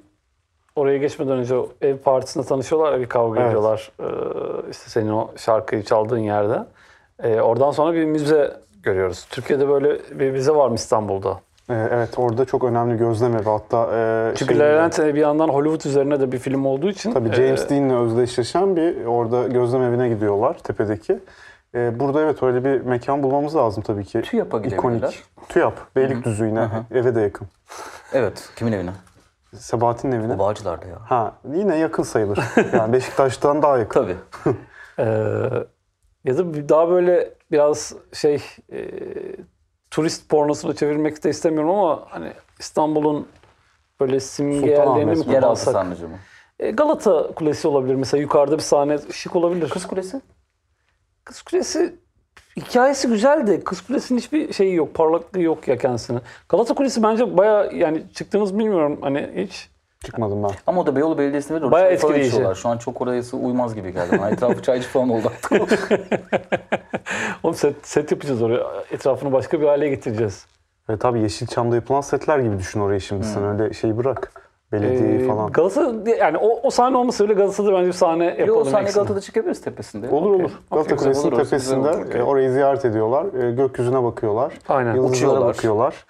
oraya geçmeden önce ev partisinde tanışıyorlar ya bir kavga Evet. ediyorlar. Ee, işte senin o şarkıyı çaldığın yerde. Ee, oradan sonra bir müze görüyoruz. Türkiye'de böyle bir müze var mı İstanbul'da? Ee, evet orada çok önemli gözlem evi hatta... e, Çünkü şeyin- La La Land bir yandan Hollywood üzerine de bir film olduğu için. Tabii e, James Dean'le özdeşleşen bir orada gözlem evine gidiyorlar tepedeki. Ee, burada evet öyle bir mekan bulmamız lazım tabii ki. TÜYAP'a gidebilirler. İkonik. TÜYAP. Beylikdüzü yine. Eve de yakın. Evet. Kimin evine? Sebahat'in evine. O Bağcılar'da ya. Ha yine yakın sayılır. Yani Beşiktaş'tan daha yakın. Tabii. Ee, ya da daha böyle biraz şey e, turist pornosunu çevirmek de istemiyorum ama hani İstanbul'un böyle simge Sultanahmet yerlerini mi? Yeraltı kullansak? mı? E, Galata Kulesi olabilir mesela yukarıda bir sahne şık olabilir. Kız Kulesi? Kız Kulesi hikayesi güzel de Kız Kulesi'nin hiçbir şeyi yok, parlaklığı yok ya kendisine. Galata Kulesi bence baya yani çıktınız bilmiyorum hani hiç. Çıkmadım ben. Ama o da Beyoğlu Belediyesi'nde de Bayağı etkileyici. içiyorlar. Şu an çok orası uymaz gibi geldi. bana. Etrafı çaycı falan oldu artık. Oğlum set, set yapacağız oraya. Etrafını başka bir hale getireceğiz. Evet abi Yeşilçam'da yapılan setler gibi düşün orayı şimdi. Sen öyle şeyi bırak. Belediyeyi Ee, falan. Galata yani o, o sahne olması bile Galata'da bence bir sahne yapalım. Yo, o sahne. Galata'da çıkabiliriz tepesinde. Olur olur. Galata güzel, Kulesi'nin tepesinde olur. e, orayı ziyaret ediyorlar. E, gökyüzüne bakıyorlar. Aynen. Yıldızlara Uçuyorlar. bakıyorlar.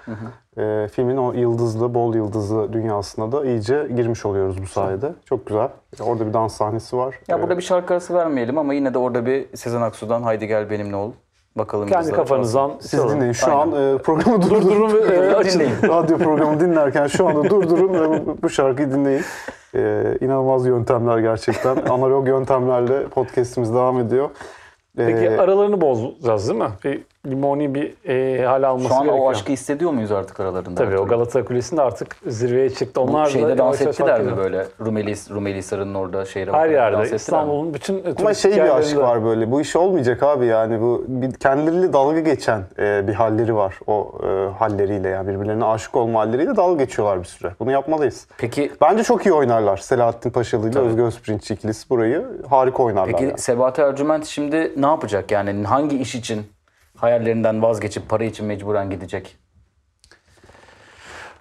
E, filmin o yıldızlı, bol yıldızlı dünyasına da iyice girmiş oluyoruz bu sayede. Çok güzel. E, orada bir dans sahnesi var. Ya E, burada bir şarkı arası vermeyelim ama yine de orada bir Sezen Aksu'dan Haydi Gel Benimle Ol. Bakalım Kendi kafanızdan Siz çalın. dinleyin. Şu Aynen. an e, programı durdurun. Durdurun ve e, açın. Dinleyin. Radyo programı dinlerken şu anda durdurun ve bu, bu şarkıyı dinleyin. E, inanılmaz yöntemler gerçekten. Analog yöntemlerle podcastimiz devam ediyor. E, Peki aralarını bozacağız değil mi? Bir limoni bir e, hal alması Şu an gerekiyor. o aşkı hissediyor muyuz artık aralarında? Tabii o Tabii Galata Kulesi'nde artık zirveye çıktı. Onlar da şeyde yavaş dans ettiler mi böyle? Rumeli, Rumeli Hisarı'nın orada şehre Her yerde. İstanbul'un bütün e, Ama şey bir aşk yerlerinde. var böyle. Bu iş olmayacak abi yani. Bu bir kendileriyle dalga geçen e, bir halleri var. O e, halleriyle yani birbirlerine aşık olma halleriyle dalga geçiyorlar bir süre. Bunu yapmalıyız. Peki Bence çok iyi oynarlar. Selahattin Paşalı ile Özgür Özpirinç ikilisi burayı harika oynarlar. Peki yani. Sebahat Ercüment şimdi ne yapacak? Yani hangi iş için hayallerinden vazgeçip para için mecburen gidecek?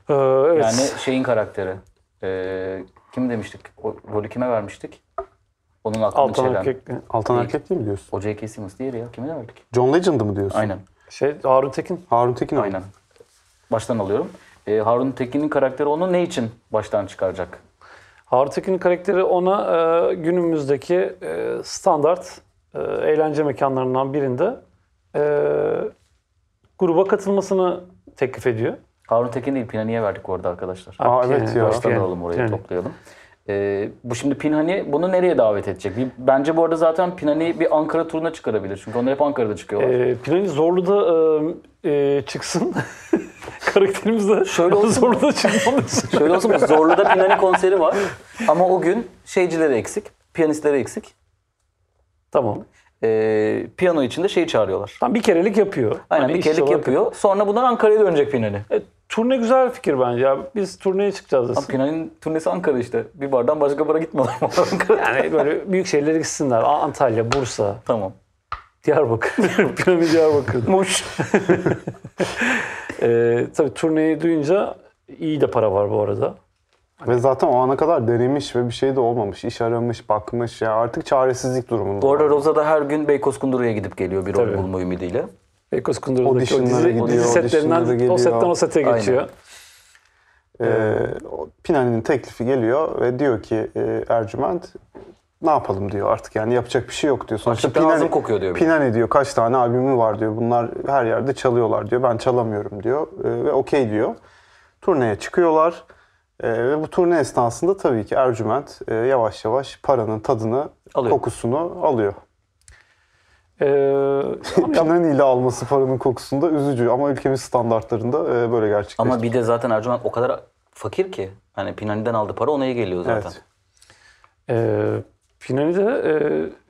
Ee, evet. Yani şeyin karakteri. Ee, kim demiştik? O rolü kime vermiştik? Onun aklını Altan çelen. Erkek. Altan Değil. Erkek değil mi diyorsun? O J.K. Simmons diğeri ya. Kime verdik? John Legend'ı mı diyorsun? Aynen. Şey Harun Tekin. Harun Tekin. Aynen. Baştan alıyorum. Ee, Harun Tekin'in karakteri onu ne için baştan çıkaracak? Harun Tekin'in karakteri ona e, günümüzdeki e, standart e, eğlence mekanlarından birinde e, gruba katılmasını teklif ediyor. Harun Tekin değil Pinhani'ye verdik orada arkadaşlar. Aa, evet ya. Baştan Yani, alalım orayı yani. toplayalım. Ee, bu şimdi Pinhani bunu nereye davet edecek? Bir, bence bu arada zaten Pinhani bir Ankara turuna çıkarabilir. Çünkü onlar hep Ankara'da çıkıyorlar. E, Pinani Zorlu'da e, e, çıksın. Karakterimiz de Şöyle olsun? Zorlu'da çıkmalı. Şöyle olsun? Zorlu'da Pinhani konseri var. Ama o gün şeycileri eksik, piyanistleri eksik. tamam. Ee, piyano için de şeyi çağırıyorlar. Tam bir kerelik yapıyor. Aynen Hani bir olarak yapıyor. Sonra bunlar Ankara'ya dönecek Pinhani. E, turne güzel fikir bence ya. Biz turneye çıkacağız. Desin. Pinhani'nin turnesi Ankara işte. Bir bardan başka bara gitmiyorlar? Yani böyle büyük şehirlere gitsinler. Antalya, Bursa, tamam. Diyarbakır. Planı Diyarbakır. Muş. Ee, tabii turneyi duyunca iyi de para var bu arada. Ve zaten o ana kadar denemiş ve bir şey de olmamış. İş aramış, bakmış. Ya artık çaresizlik durumunda. Bu arada Roza da her gün Beykoz Kunduru'ya gidip geliyor bir rol bulma ümidiyle. Beykoz Kundura'daki o Auditionlara dizi, gidiyor, dizi setlerinden geliyor. o setten o sete Aynen. geçiyor. Ee, o Pinani'nin teklifi geliyor ve diyor ki e, Ercüment ne yapalım diyor artık yani yapacak bir şey yok diyor. Sonuçta Açlıktan ağzım kokuyor diyor. Pinani diyor kaç tane albümü var diyor. Bunlar her yerde çalıyorlar diyor. Ben çalamıyorum diyor Ee, ve okey diyor. Turneye çıkıyorlar. Ee, ve bu turne esnasında tabii ki Ercüment e, yavaş yavaş paranın tadını, Alıyor. kokusunu alıyor. Ee, Pinani ile alması paranın kokusunu da üzücü ama ülkemiz standartlarında e, böyle gerçekleşti. Ama bir de zaten Ercüment o kadar fakir ki. Hani Pinani'den aldığı para ona iyi geliyor zaten. Evet. Ee, Pinani'de e,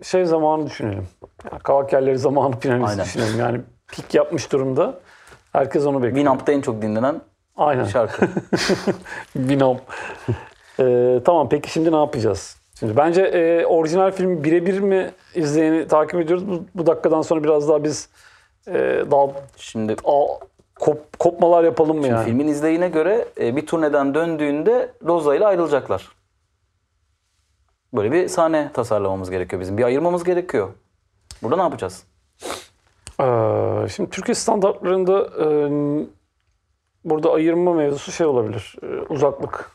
şey zamanı düşünelim. Yani kavak yerleri zamanı Pinani'si Aynen. düşünelim. Yani pik yapmış durumda. Herkes onu bekliyor. Winamp'ta en çok dinlenen Aynen. şarkı. Winamp. Ee, tamam peki şimdi ne yapacağız? Şimdi bence e, orijinal filmi birebir mi izleyeni takip ediyoruz? Bu, bu dakikadan sonra biraz daha biz e, daha Şimdi a, kop, kopmalar yapalım mı yani? filmin izleyine göre e, bir turneden döndüğünde Roza ile ayrılacaklar. Böyle bir sahne tasarlamamız gerekiyor bizim. Bir ayırmamız gerekiyor. Burada ne yapacağız? Ee, şimdi Türkiye standartlarında e, burada ayırma mevzusu şey olabilir. e, uzaklık.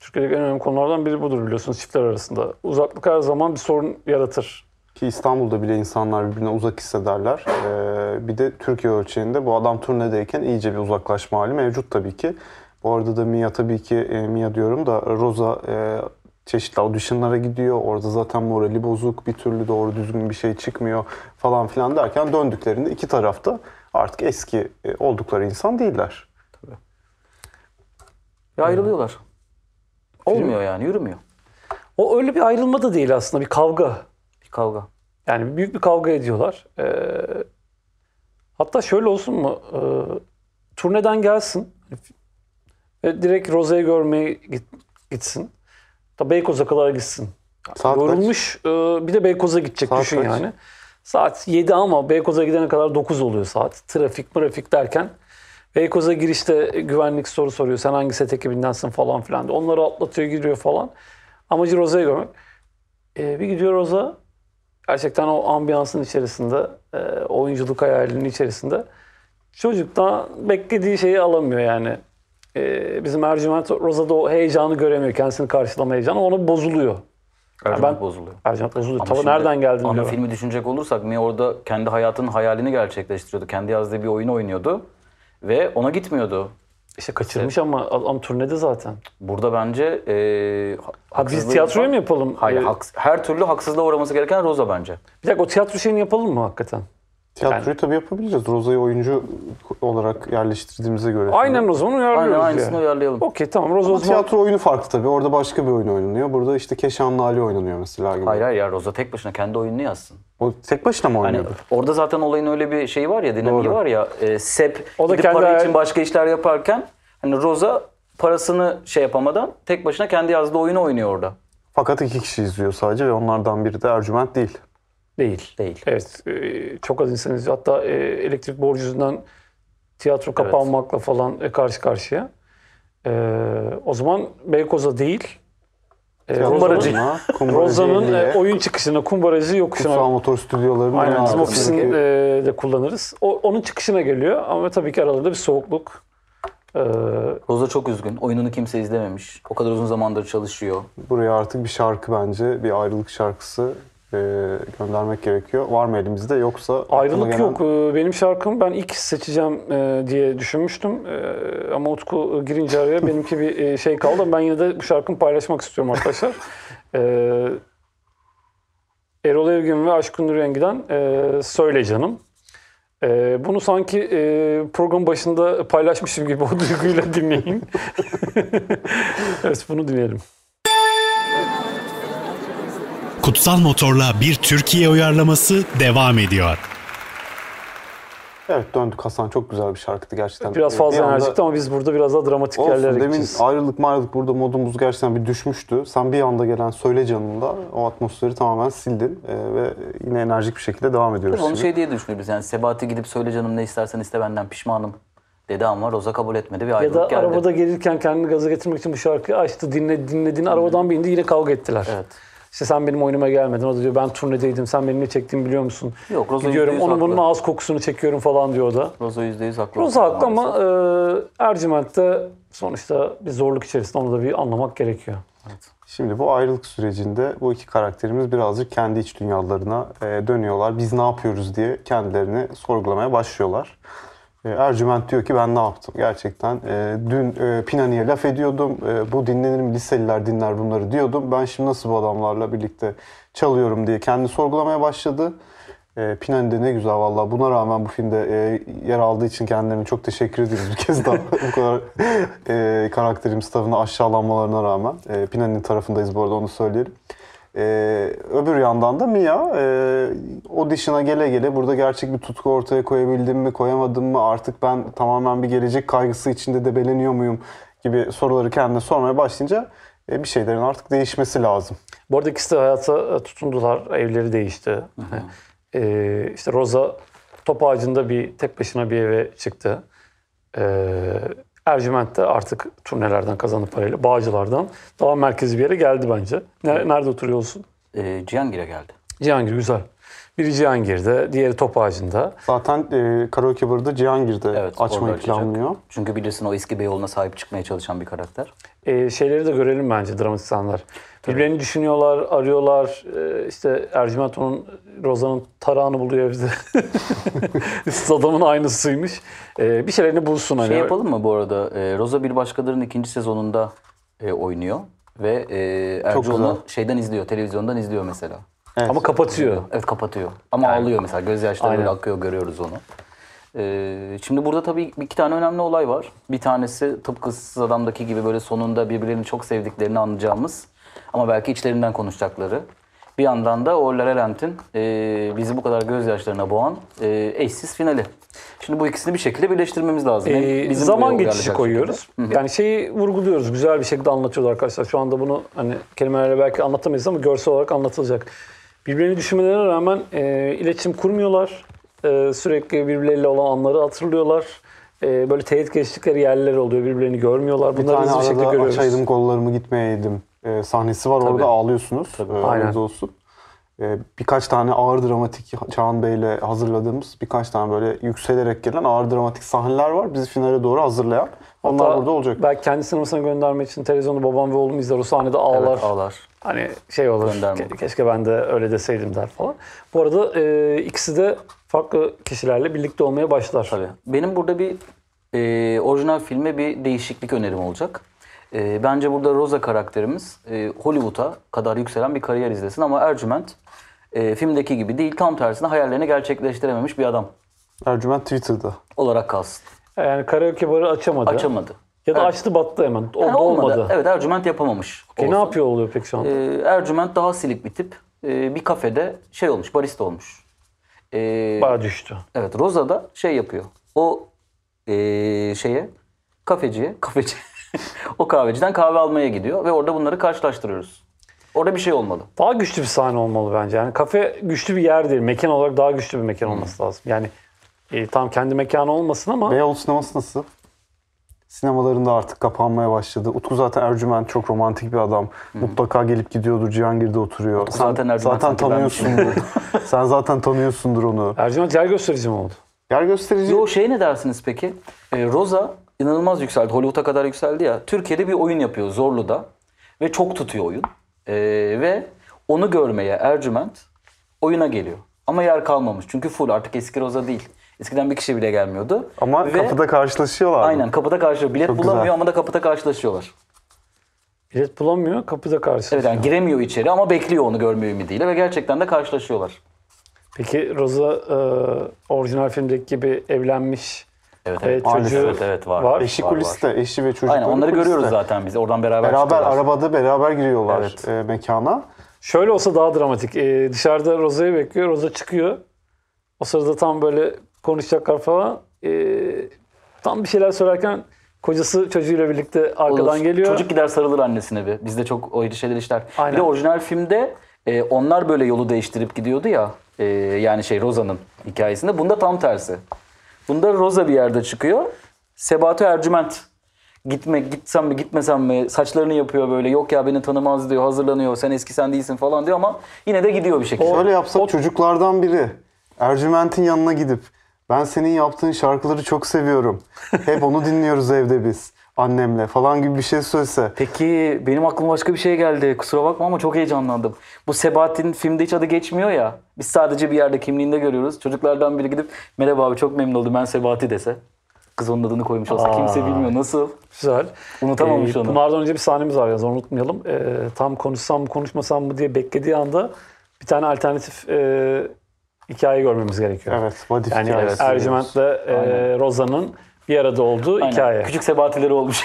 Türkiye'deki en önemli konulardan biri budur biliyorsunuz çiftler arasında. Uzaklık her zaman bir sorun yaratır. Ki İstanbul'da bile insanlar birbirine uzak hissederler. Ee, bir de Türkiye ölçeğinde bu adam turnedeyken iyice bir uzaklaşma hali mevcut tabii ki. Bu arada da Mia tabii ki, e, Mia diyorum da Rosa e, çeşitli auditionlara gidiyor. Orada zaten morali bozuk, bir türlü doğru düzgün bir şey çıkmıyor falan filan derken döndüklerinde iki tarafta artık eski e, oldukları insan değiller. Ya ayrılıyorlar. Olmuyor yani yürümüyor. O öyle bir ayrılma da değil aslında bir kavga. Bir kavga. Yani büyük bir kavga ediyorlar. Ee, hatta şöyle olsun mu? Ee, turneden gelsin ve direkt Rose'yi görmeye git- gitsin. Da Beykoz'a kadar gitsin. Saat? Yorulmuş. ee, bir de Beykoz'a gidecek Saat düşün kaç? yani. Saat 7 ama Beykoz'a gidene kadar 9 oluyor saat. Trafik, trafik derken Beykoz'a girişte güvenlik soru soruyor. Sen hangi set ekibindensin falan filan. diye. Onları atlatıyor, giriyor falan. Amacı Rose'yi görmek. Ee, bir gidiyor Rosa. Gerçekten o ambiyansın içerisinde, e, oyunculuk hayalinin içerisinde. Çocuk da beklediği şeyi alamıyor yani. Ee, bizim Ercüment Rosa'da o heyecanı göremiyor. Kendisini karşılama heyecanı. Ona bozuluyor. Ercüment ben- bozuluyor. Ercüment bozuluyor. Tabii nereden geldin Ana diyor. filmi düşünecek olursak Mia orada kendi hayatının hayalini gerçekleştiriyordu. Kendi yazdığı bir oyun oynuyordu. Ve ona gitmiyordu. İşte kaçırmış ama adam turnede zaten. Burada bence e, Ha biz haksızlığı yapan- mı yapalım? Hayır, Ee, haks- her türlü haksızlığa uğraması gereken Rosa bence. Bir dakika o tiyatro şeyini yapalım mı hakikaten? Tiyatroyu tabii yapabiliriz. Rosa'yı oyuncu olarak yerleştirdiğimize göre. Aynen o zaman uyarlıyoruz Aynen yani. aynısını uyarlayalım. Okey tamam Rosa o Ama zaman tiyatro oyunu farklı tabii. Orada başka bir oyun oynanıyor. Burada işte Keşanlı Ali oynanıyor mesela gibi. Hayır hayır ya Rosa tek başına kendi oyununu yazsın. O tek başına mı Hani oynuyordu? orada zaten olayın öyle bir şeyi var ya, dinamiği Doğru. var ya. E, Sep O da kendi para hayal- için başka işler yaparken hani Rosa parasını şey yapamadan tek başına kendi yazdığı oyunu oynuyor orada. Fakat iki kişi izliyor sadece ve onlardan biri de Ercüment değil. Değil. Değil. Evet e, çok az insan izliyor. Hatta e, elektrik borcu yüzünden tiyatro kapanmakla falan e, karşı karşıya. E, o zaman Beykoz'a değil e, Kumbaracı. Roza'nın- e, oyun çıkışına, kumbaracı yokuşuna Kutsal Motor Stüdyoları'nın Aynen bizim arkasındaki- ofisin e, de kullanırız. O, onun çıkışına geliyor ama tabii ki aralarında bir soğukluk. E, Rosa çok üzgün. Oyununu kimse izlememiş. O kadar uzun zamandır çalışıyor. Buraya artık bir şarkı bence, bir ayrılık şarkısı e, göndermek gerekiyor. Var mı elimizde yoksa ayrılık gelen- yok. E, benim şarkım ben ilk seçeceğim e, diye düşünmüştüm. E, ama Utku girince araya benimki bir e, şey kaldı. Ben yine de bu şarkımı paylaşmak istiyorum arkadaşlar. E, Erol Evgin ve Aşkın e, Söyle Canım. E, bunu sanki e, program başında paylaşmışım gibi o duyguyla dinleyin. evet bunu dinleyelim. Kutsal Motor'la bir Türkiye uyarlaması devam ediyor. Evet döndük Hasan çok güzel bir şarkıydı gerçekten. Biraz fazla bir anda- enerjikti ama biz burada biraz daha dramatik Olsun yerlere demin gideceğiz. ayrılık mayrılık burada modumuz gerçekten bir düşmüştü. Sen bir anda gelen Söyle Canım'da o atmosferi tamamen sildin e, ve yine enerjik bir şekilde devam ediyoruz Onu şimdi. şey diye düşünüyoruz yani Sebati gidip söyle canım ne istersen iste benden pişmanım dedi ama Rosa kabul etmedi bir Ya ayrılık da geldi. arabada gelirken kendini gaza getirmek için bu şarkıyı açtı, dinledi, dinlediğini arabadan bindi yine kavga ettiler. Evet. İşte sen benim oyunuma gelmedin. O da diyor ben turnedeydim. Sen benim ne çektiğimi biliyor musun? Yok, Rosa Gidiyorum onun bunun haklı. ağız kokusunu çekiyorum falan diyor o da. Rosa %100 haklı. Rosa haklı ama e, Ercüment de sonuçta bir zorluk içerisinde onu da bir anlamak gerekiyor. Şimdi bu ayrılık sürecinde bu iki karakterimiz birazcık kendi iç dünyalarına e, dönüyorlar. Biz ne yapıyoruz diye kendilerini sorgulamaya başlıyorlar. E, Ercüment diyor ki ben ne yaptım? Gerçekten e, dün e, Pinani'ye laf ediyordum. E, bu dinlenir mi? Liseliler dinler bunları diyordum. Ben şimdi nasıl bu adamlarla birlikte çalıyorum diye kendini sorgulamaya başladı. E, Pinani de ne güzel vallahi. Buna rağmen bu filmde e, yer aldığı için kendilerine çok teşekkür ediyoruz bir kez daha. bu kadar e, karakterimiz tarafından aşağılanmalarına rağmen. E, Pinani'nin tarafındayız bu arada onu söyleyelim. E, öbür yandan da Mia e, audition'a gele gele burada gerçek bir tutku ortaya koyabildim mi koyamadım mı artık ben tamamen bir gelecek kaygısı içinde debeleniyor muyum gibi soruları kendine sormaya başlayınca e, bir şeylerin artık değişmesi lazım. Bu arada ikisi de hayata e, tutundular. Evleri değişti. E, işte Rosa top ağacında bir tek başına bir eve çıktı. E, Ercüment de artık turnelerden kazanıp parayla Bağcılar'dan daha merkezi bir yere geldi bence. Ne- Nerede oturuyorsun? Ee, Cihangir'e geldi. Cihangir güzel. Biri Cihangir'de, diğeri top ağacında. Zaten e, Karaoke Bar'ı Cihangir'de Evet, açmayı planlıyor. Çünkü bilirsin o eski Beyoğlu'na sahip çıkmaya çalışan bir karakter. E, şeyleri de görelim bence dramatik sahneler. Birbirlerini düşünüyorlar, arıyorlar. E, işte Ercüment onun Roza'nın tarağını buluyor evde. Siz adamın aynısıymış. E, bir şeylerini bulsun hani. Şey yapalım mı bu arada? Ee, Rosa Bir Başkaları'nın ikinci sezonunda e, oynuyor. Ve e, güzel. onu şeyden izliyor, televizyondan izliyor mesela. Evet. Ama kapatıyor. Evet kapatıyor. Ama ağlıyor mesela. Gözyaşları böyle akıyor görüyoruz onu. Ee, şimdi burada tabii iki tane önemli olay var. Bir tanesi tıpkı Issız Adam'daki gibi böyle sonunda birbirlerini çok sevdiklerini anlayacağımız ama belki içlerinden konuşacakları. Bir yandan da o La La Land'in e, bizi bu kadar gözyaşlarına boğan e, eşsiz finali. Şimdi bu ikisini bir şekilde birleştirmemiz lazım. Hem E, bizim zaman geçişi koyuyoruz. şekilde. Yani şeyi vurguluyoruz. Güzel bir şekilde anlatıyorlar arkadaşlar. Şu anda bunu hani kelimelerle belki anlatamayız ama görsel olarak anlatılacak. Birbirlerini düşünmelerine rağmen e, iletişim kurmuyorlar. E, sürekli birbirleriyle olan anları hatırlıyorlar. E, böyle teyit geçtikleri yerler oluyor. Birbirlerini görmüyorlar. Bir Bunları tane hızlı bir şekilde görüyoruz. açaydım kollarımı gitmeyeydim e, sahnesi var. Tabii. Orada ağlıyorsunuz. Tabii. Aynen. olsun. E, birkaç tane ağır dramatik Çağan Bey'le hazırladığımız birkaç tane böyle yükselerek gelen ağır dramatik sahneler var. Bizi finale doğru hazırlayan. Onlar Hatta burada olacak. Belki kendi sinemasına göndermek için televizyonda babam ve oğlum izler. O sahnede ağlar. Evet, ağlar. Hani şey olur. Gönderme. ke- keşke ben de öyle deseydim der falan. Bu arada e, ikisi de farklı kişilerle birlikte olmaya başlar. Tabii. Benim burada bir e, orijinal filme bir değişiklik önerim olacak. E, bence burada Rosa karakterimiz e, Hollywood'a kadar yükselen bir kariyer izlesin ama Ercüment e, filmdeki gibi değil tam tersine hayallerini gerçekleştirememiş bir adam Ercüment Twitter'da. olarak kalsın. Yani karaoke barı açamadı. Açamadı. Ya da Evet. açtı battı hemen. O Yani olmadı. Evet Ercüment yapamamış. E, ne yapıyor oluyor peki şu an? E, Ercüment daha silik bir tip. E, bir kafede şey olmuş, barista olmuş. E, Bayağı düştü. Evet Rosa da şey yapıyor. O eee, şeye kafeciye, kafeci o kahveciden kahve almaya gidiyor ve orada bunları karşılaştırıyoruz. Orada bir şey olmalı. Daha güçlü bir sahne olmalı bence. Yani kafe güçlü bir yer değil. Mekan olarak daha güçlü bir mekan olması lazım. Yani e, tam kendi mekanı olmasın ama Beyoğlu sineması nasıl? Sinemalarında artık kapanmaya başladı. Utku zaten Ercüment çok romantik bir adam. Mutlaka gelip gidiyordur. Cihangir'de oturuyor. Sen zaten Ercüment zaten tanıyorsundur. Sen zaten tanıyorsundur onu. Ercüment yer gösterici mi oldu? Yer gösterici. Yo şey ne dersiniz peki? Ee, Rosa inanılmaz yükseldi. Hollywood'a kadar yükseldi ya. Türkiye'de bir oyun yapıyor Zorlu'da ve çok tutuyor oyun. Ee, ve onu görmeye Ercüment oyuna geliyor. Ama yer kalmamış. Çünkü full artık eski Rosa değil. Eskiden bir kişi bile gelmiyordu. Ama Ve- kapıda karşılaşıyorlar. Aynen kapıda karşı bilet Çok bulamıyor güzel. ama da kapıda karşılaşıyorlar. Bilet bulamıyor, kapıda karşı. Evet yani giremiyor içeri ama bekliyor onu görme ümidiyle ve gerçekten de karşılaşıyorlar. Peki Rosa e, orijinal filmdeki gibi evlenmiş Evet, ve evet. Maalesef, çocuğu evet, evet, var. var. Eşi Var, kuliste, eşi ve çocukları Aynen onları kuliste. görüyoruz zaten biz. Oradan beraber Beraber çıkıyorlar. arabada beraber giriyorlar Evet. e, mekana. Şöyle olsa daha dramatik. E, dışarıda Rosa'yı bekliyor. Rosa çıkıyor. O sırada tam böyle konuşacaklar falan. E, tam bir şeyler söylerken kocası çocuğuyla birlikte arkadan Olur. geliyor. Çocuk gider sarılır annesine bir. Bizde çok o şeyler işler. Aynen. Bir de orijinal filmde e, onlar böyle yolu değiştirip gidiyordu ya. e, yani şey Rosa'nın hikayesinde. Bunda tam tersi. Bunda Rosa bir yerde çıkıyor. Sebati Ercüment. Gitme, gitsem mi gitmesem mi saçlarını yapıyor böyle yok ya beni tanımaz diyor hazırlanıyor sen eski sen değilsin falan diyor ama yine de gidiyor bir şekilde. Şöyle yapsak çocuklardan biri Ercüment'in yanına gidip ben senin yaptığın şarkıları çok seviyorum. Hep onu dinliyoruz evde biz annemle falan gibi bir şey söylese. Peki benim aklıma başka bir şey geldi. Kusura bakma ama çok heyecanlandım. Bu Sebahat'in filmde hiç adı geçmiyor ya. Biz sadece bir yerde kimliğinde görüyoruz. Çocuklardan biri gidip merhaba abi çok memnun oldum ben Sebati dese. Kız onun adını koymuş olsa Aa. kimse bilmiyor. Nasıl? Güzel. Unutamamış onu. Pınar'dan önce bir sahnemiz var yalnız onu unutmayalım. Ee, tam konuşsam mı konuşmasam mı diye beklediği anda bir tane alternatif e, hikaye görmemiz gerekiyor. Evet, Vadif Yani hikayesi Ercüment'le e, Roza'nın bir arada olduğu Aynen. hikaye. Küçük Sebatileri olmuş.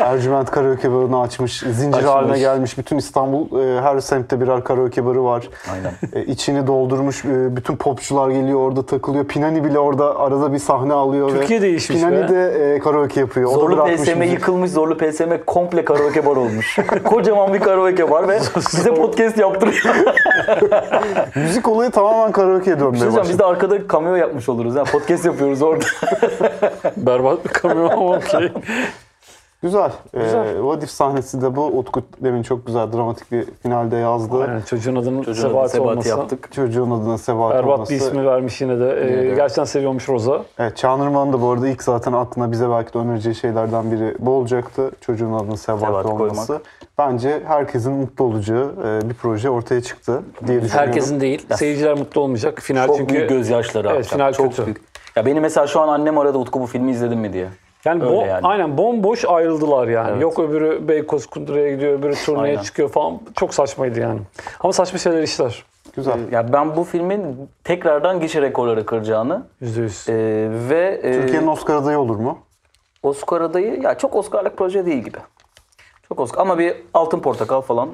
Ercüment karaoke barını açmış, zincir Açmış. haline gelmiş. Bütün İstanbul e, her semtte birer karaoke barı var. Aynen. E, içini doldurmuş, e, bütün popçular geliyor orada takılıyor. Pinani bile orada arada bir sahne alıyor. Türkiye ve değişmiş Pinani be. de e, karaoke yapıyor. O da Zorlu bırakmış PSM müzik. yıkılmış. Zorlu PSM komple karaoke bar olmuş. Kocaman bir karaoke bar ve bize podcast yaptırıyor. Müzik olayı tamamen karaoke'ye Bir dönmeye şey diyeceğim, başladı. biz de arkada cameo yapmış oluruz. Yani podcast yapıyoruz orada. Berbat bir kamyon ama okey. Güzel. Güzel. E, Vadif sahnesi de bu. Utku demin çok güzel dramatik bir finalde yazdı. Aynen, çocuğun adının Çocuğun Sebati, Sebati olması. yaptık. Çocuğun adına Sebat Berbat olması. bir ismi vermiş yine de. Ee, Yine de. Gerçekten seviyormuş Roza. Evet, Çağınırman'ın da bu arada ilk zaten aklına bize belki de önereceği şeylerden biri bu olacaktı. Çocuğun adını Sebat, Sebat olması. koymak. Bence herkesin mutlu olacağı e, bir proje ortaya çıktı diye düşünüyorum. Herkesin değil. Seyirciler mutlu olmayacak. Final Çok çünkü büyük gözyaşları Evet, akacak. final Çok kötü. büyük. Ya beni mesela şu an annem aradı Utku bu filmi izledin mi diye. Yani, Öyle bo- yani. aynen bomboş ayrıldılar yani. Evet. Yok öbürü Beykoz Kundura'ya gidiyor, öbürü turneye Aynen. çıkıyor falan. Çok saçmaydı yani. Ama saçma şeyler işler. Güzel. Ya ben bu filmin tekrardan gişe rekorları kıracağını Yüzde yüz. e, ve e, Türkiye'nin Oscar adayı olur mu? Oscar adayı ya çok Oscar'lık proje değil gibi. Çok Oscar ama bir Altın Portakal falan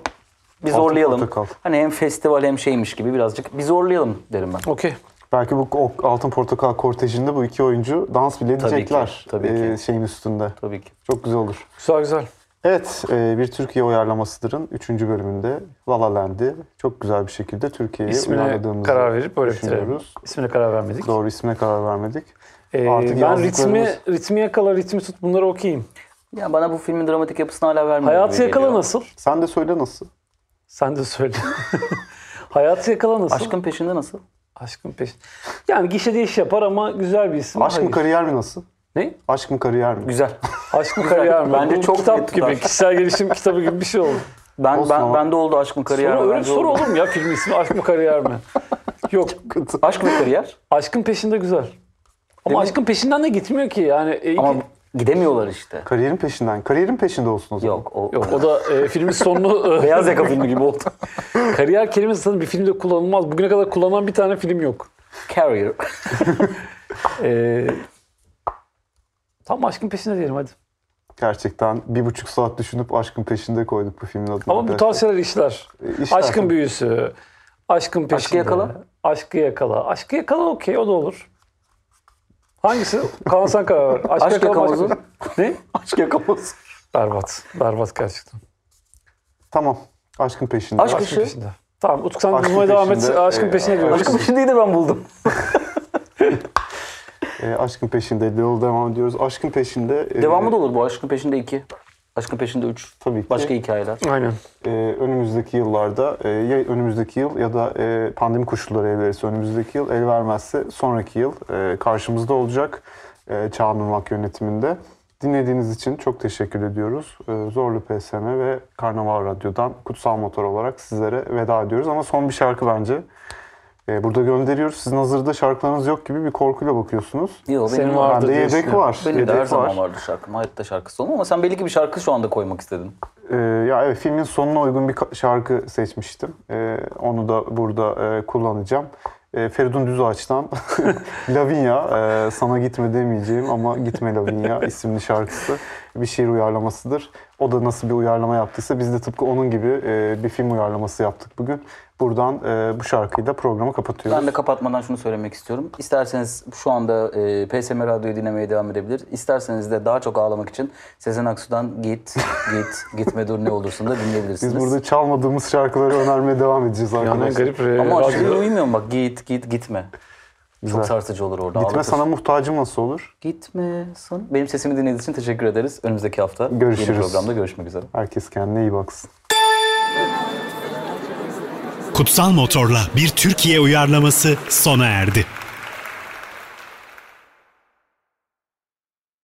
bir Altın zorlayalım. Portakal. Hani hem festival hem şeymiş gibi birazcık bir zorlayalım derim ben. Okey. Belki bu Altın Portakal kortejinde bu iki oyuncu dans bile Tabii ki, tabii e, ki. şeyin üstünde. Tabii ki. Çok güzel olur. Güzel güzel. Evet, e, bir Türkiye uyarlamasıdırın 3. bölümünde La La Land'i çok güzel bir şekilde Türkiye'ye İsmine uyarladığımızı karar verip böyle bitirelim. düşünüyoruz. İsmine karar vermedik. Doğru ismine karar vermedik. Ee, Artık ben ritmi, ritmi yakala, ritmi tut bunları okuyayım. Ya bana bu filmin dramatik yapısını hala vermiyor. Hayatı yakala geliyor. nasıl? Sen de söyle nasıl? Sen de söyle. Hayatı yakala nasıl? Aşkın peşinde nasıl? Aşkın peşin. Yani gişede iş yapar ama güzel bir isim. Aşk mı Hayır. kariyer mi nasıl? Ne? Aşk mı kariyer mi? Güzel. Aşk mı kariyer mi? Bence Bu çok kitap gibi, tutar. kişisel gelişim kitabı gibi bir şey oldu. Ben Olsun ben ama. bende oldu aşkın kariyer. Soru, öyle soru olur mu ya film ismi aşk mı kariyer mi? Yok. Aşk ve kariyer. Aşkın peşinde güzel. Ama mi? aşkın peşinden de gitmiyor ki. Yani e, Ama gidemiyorlar işte. Kariyerin peşinden. Kariyerin peşinde olsun o zaman. Yok o Yok o da e, filmin sonunu e, beyaz yaka filmi gibi oldu. kariyer kelimesi sanırım bir filmde kullanılmaz. Bugüne kadar kullanılan bir tane film yok. Carrier. E, tam aşkın peşinde diyelim hadi. Gerçekten bir buçuk saat düşünüp aşkın peşinde koyduk bu filmin adını. Ama bu şeyler işler. E, işler Aşkın tabii. büyüsü, aşkın peşinde. yakala? Aşkı yakala. Aşkı yakala okey o da olur. Hangisi? Karar ver. Aşk, Aşk yakamozu. Ne? Aşk yakamoz. Berbat. Berbat gerçekten. Tamam. Aşkın peşinde. Aşk Aşkın Aşkı? peşinde. Tamam Utku sen Aşkın bulmaya devam et. peşinde, Aşkın e, peşine diyoruz. Aşkın peşindeyi de ben buldum. E, aşkın peşinde yol devam ediyoruz. Aşkın peşinde. e, Devamı da olur bu. Aşkın peşinde 2. Aşkın peşinde 3. Tabii ki. Başka hikayeler. Aynen. e, önümüzdeki yıllarda e, ya önümüzdeki yıl ya da e, pandemi koşulları el verirse önümüzdeki yıl el vermezse sonraki yıl e, karşımızda olacak e, Irmak yönetiminde. Dinlediğiniz için çok teşekkür ediyoruz. E, Zorlu PSM ve Karnaval Radyo'dan Kutsal Motor olarak sizlere veda ediyoruz. Ama son bir şarkı bence. E, burada gönderiyoruz. Sizin hazırda şarkılarınız yok gibi bir korkuyla bakıyorsunuz. Yok Senin benim var. var. Vardı Bende yedek var. Benim de yedek her zaman var. vardı şarkım. Hayatta şarkısı olmam ama sen belli ki bir şarkı şu anda koymak istedin. Ee, ya evet filmin sonuna uygun bir şarkı seçmiştim. Ee, onu da burada e, kullanacağım. Ee, Feridun Düzağaç'tan Lavinia, e, sana gitme demeyeceğim ama Gitme Lavinia isimli şarkısı bir şiir uyarlamasıdır. O da nasıl bir uyarlama yaptıysa biz de tıpkı onun gibi e, bir film uyarlaması yaptık bugün. Buradan e, bu şarkıyı da programı kapatıyoruz. Ben de kapatmadan şunu söylemek istiyorum. İsterseniz şu anda e, PSM Radyo'yu dinlemeye devam edebilir. İsterseniz de daha çok ağlamak için Sezen Aksu'dan Git, Git, Gitme Dur Ne Olursun da dinleyebilirsiniz. Biz burada çalmadığımız şarkıları önermeye devam edeceğiz Yani arkadaşlar. garip. e, Ama aşırı uymuyor mu? Bak git, git, gitme. Güzel. Çok sarsıcı olur orada. Gitme ağlatır. sana muhtacım nasıl olur? Gitme sana. Benim sesimi dinlediğiniz için teşekkür ederiz. Önümüzdeki hafta Görüşürüz. yeni programda görüşmek üzere. Herkes kendine iyi baksın. Kutsal Motor'la bir Türkiye uyarlaması sona erdi.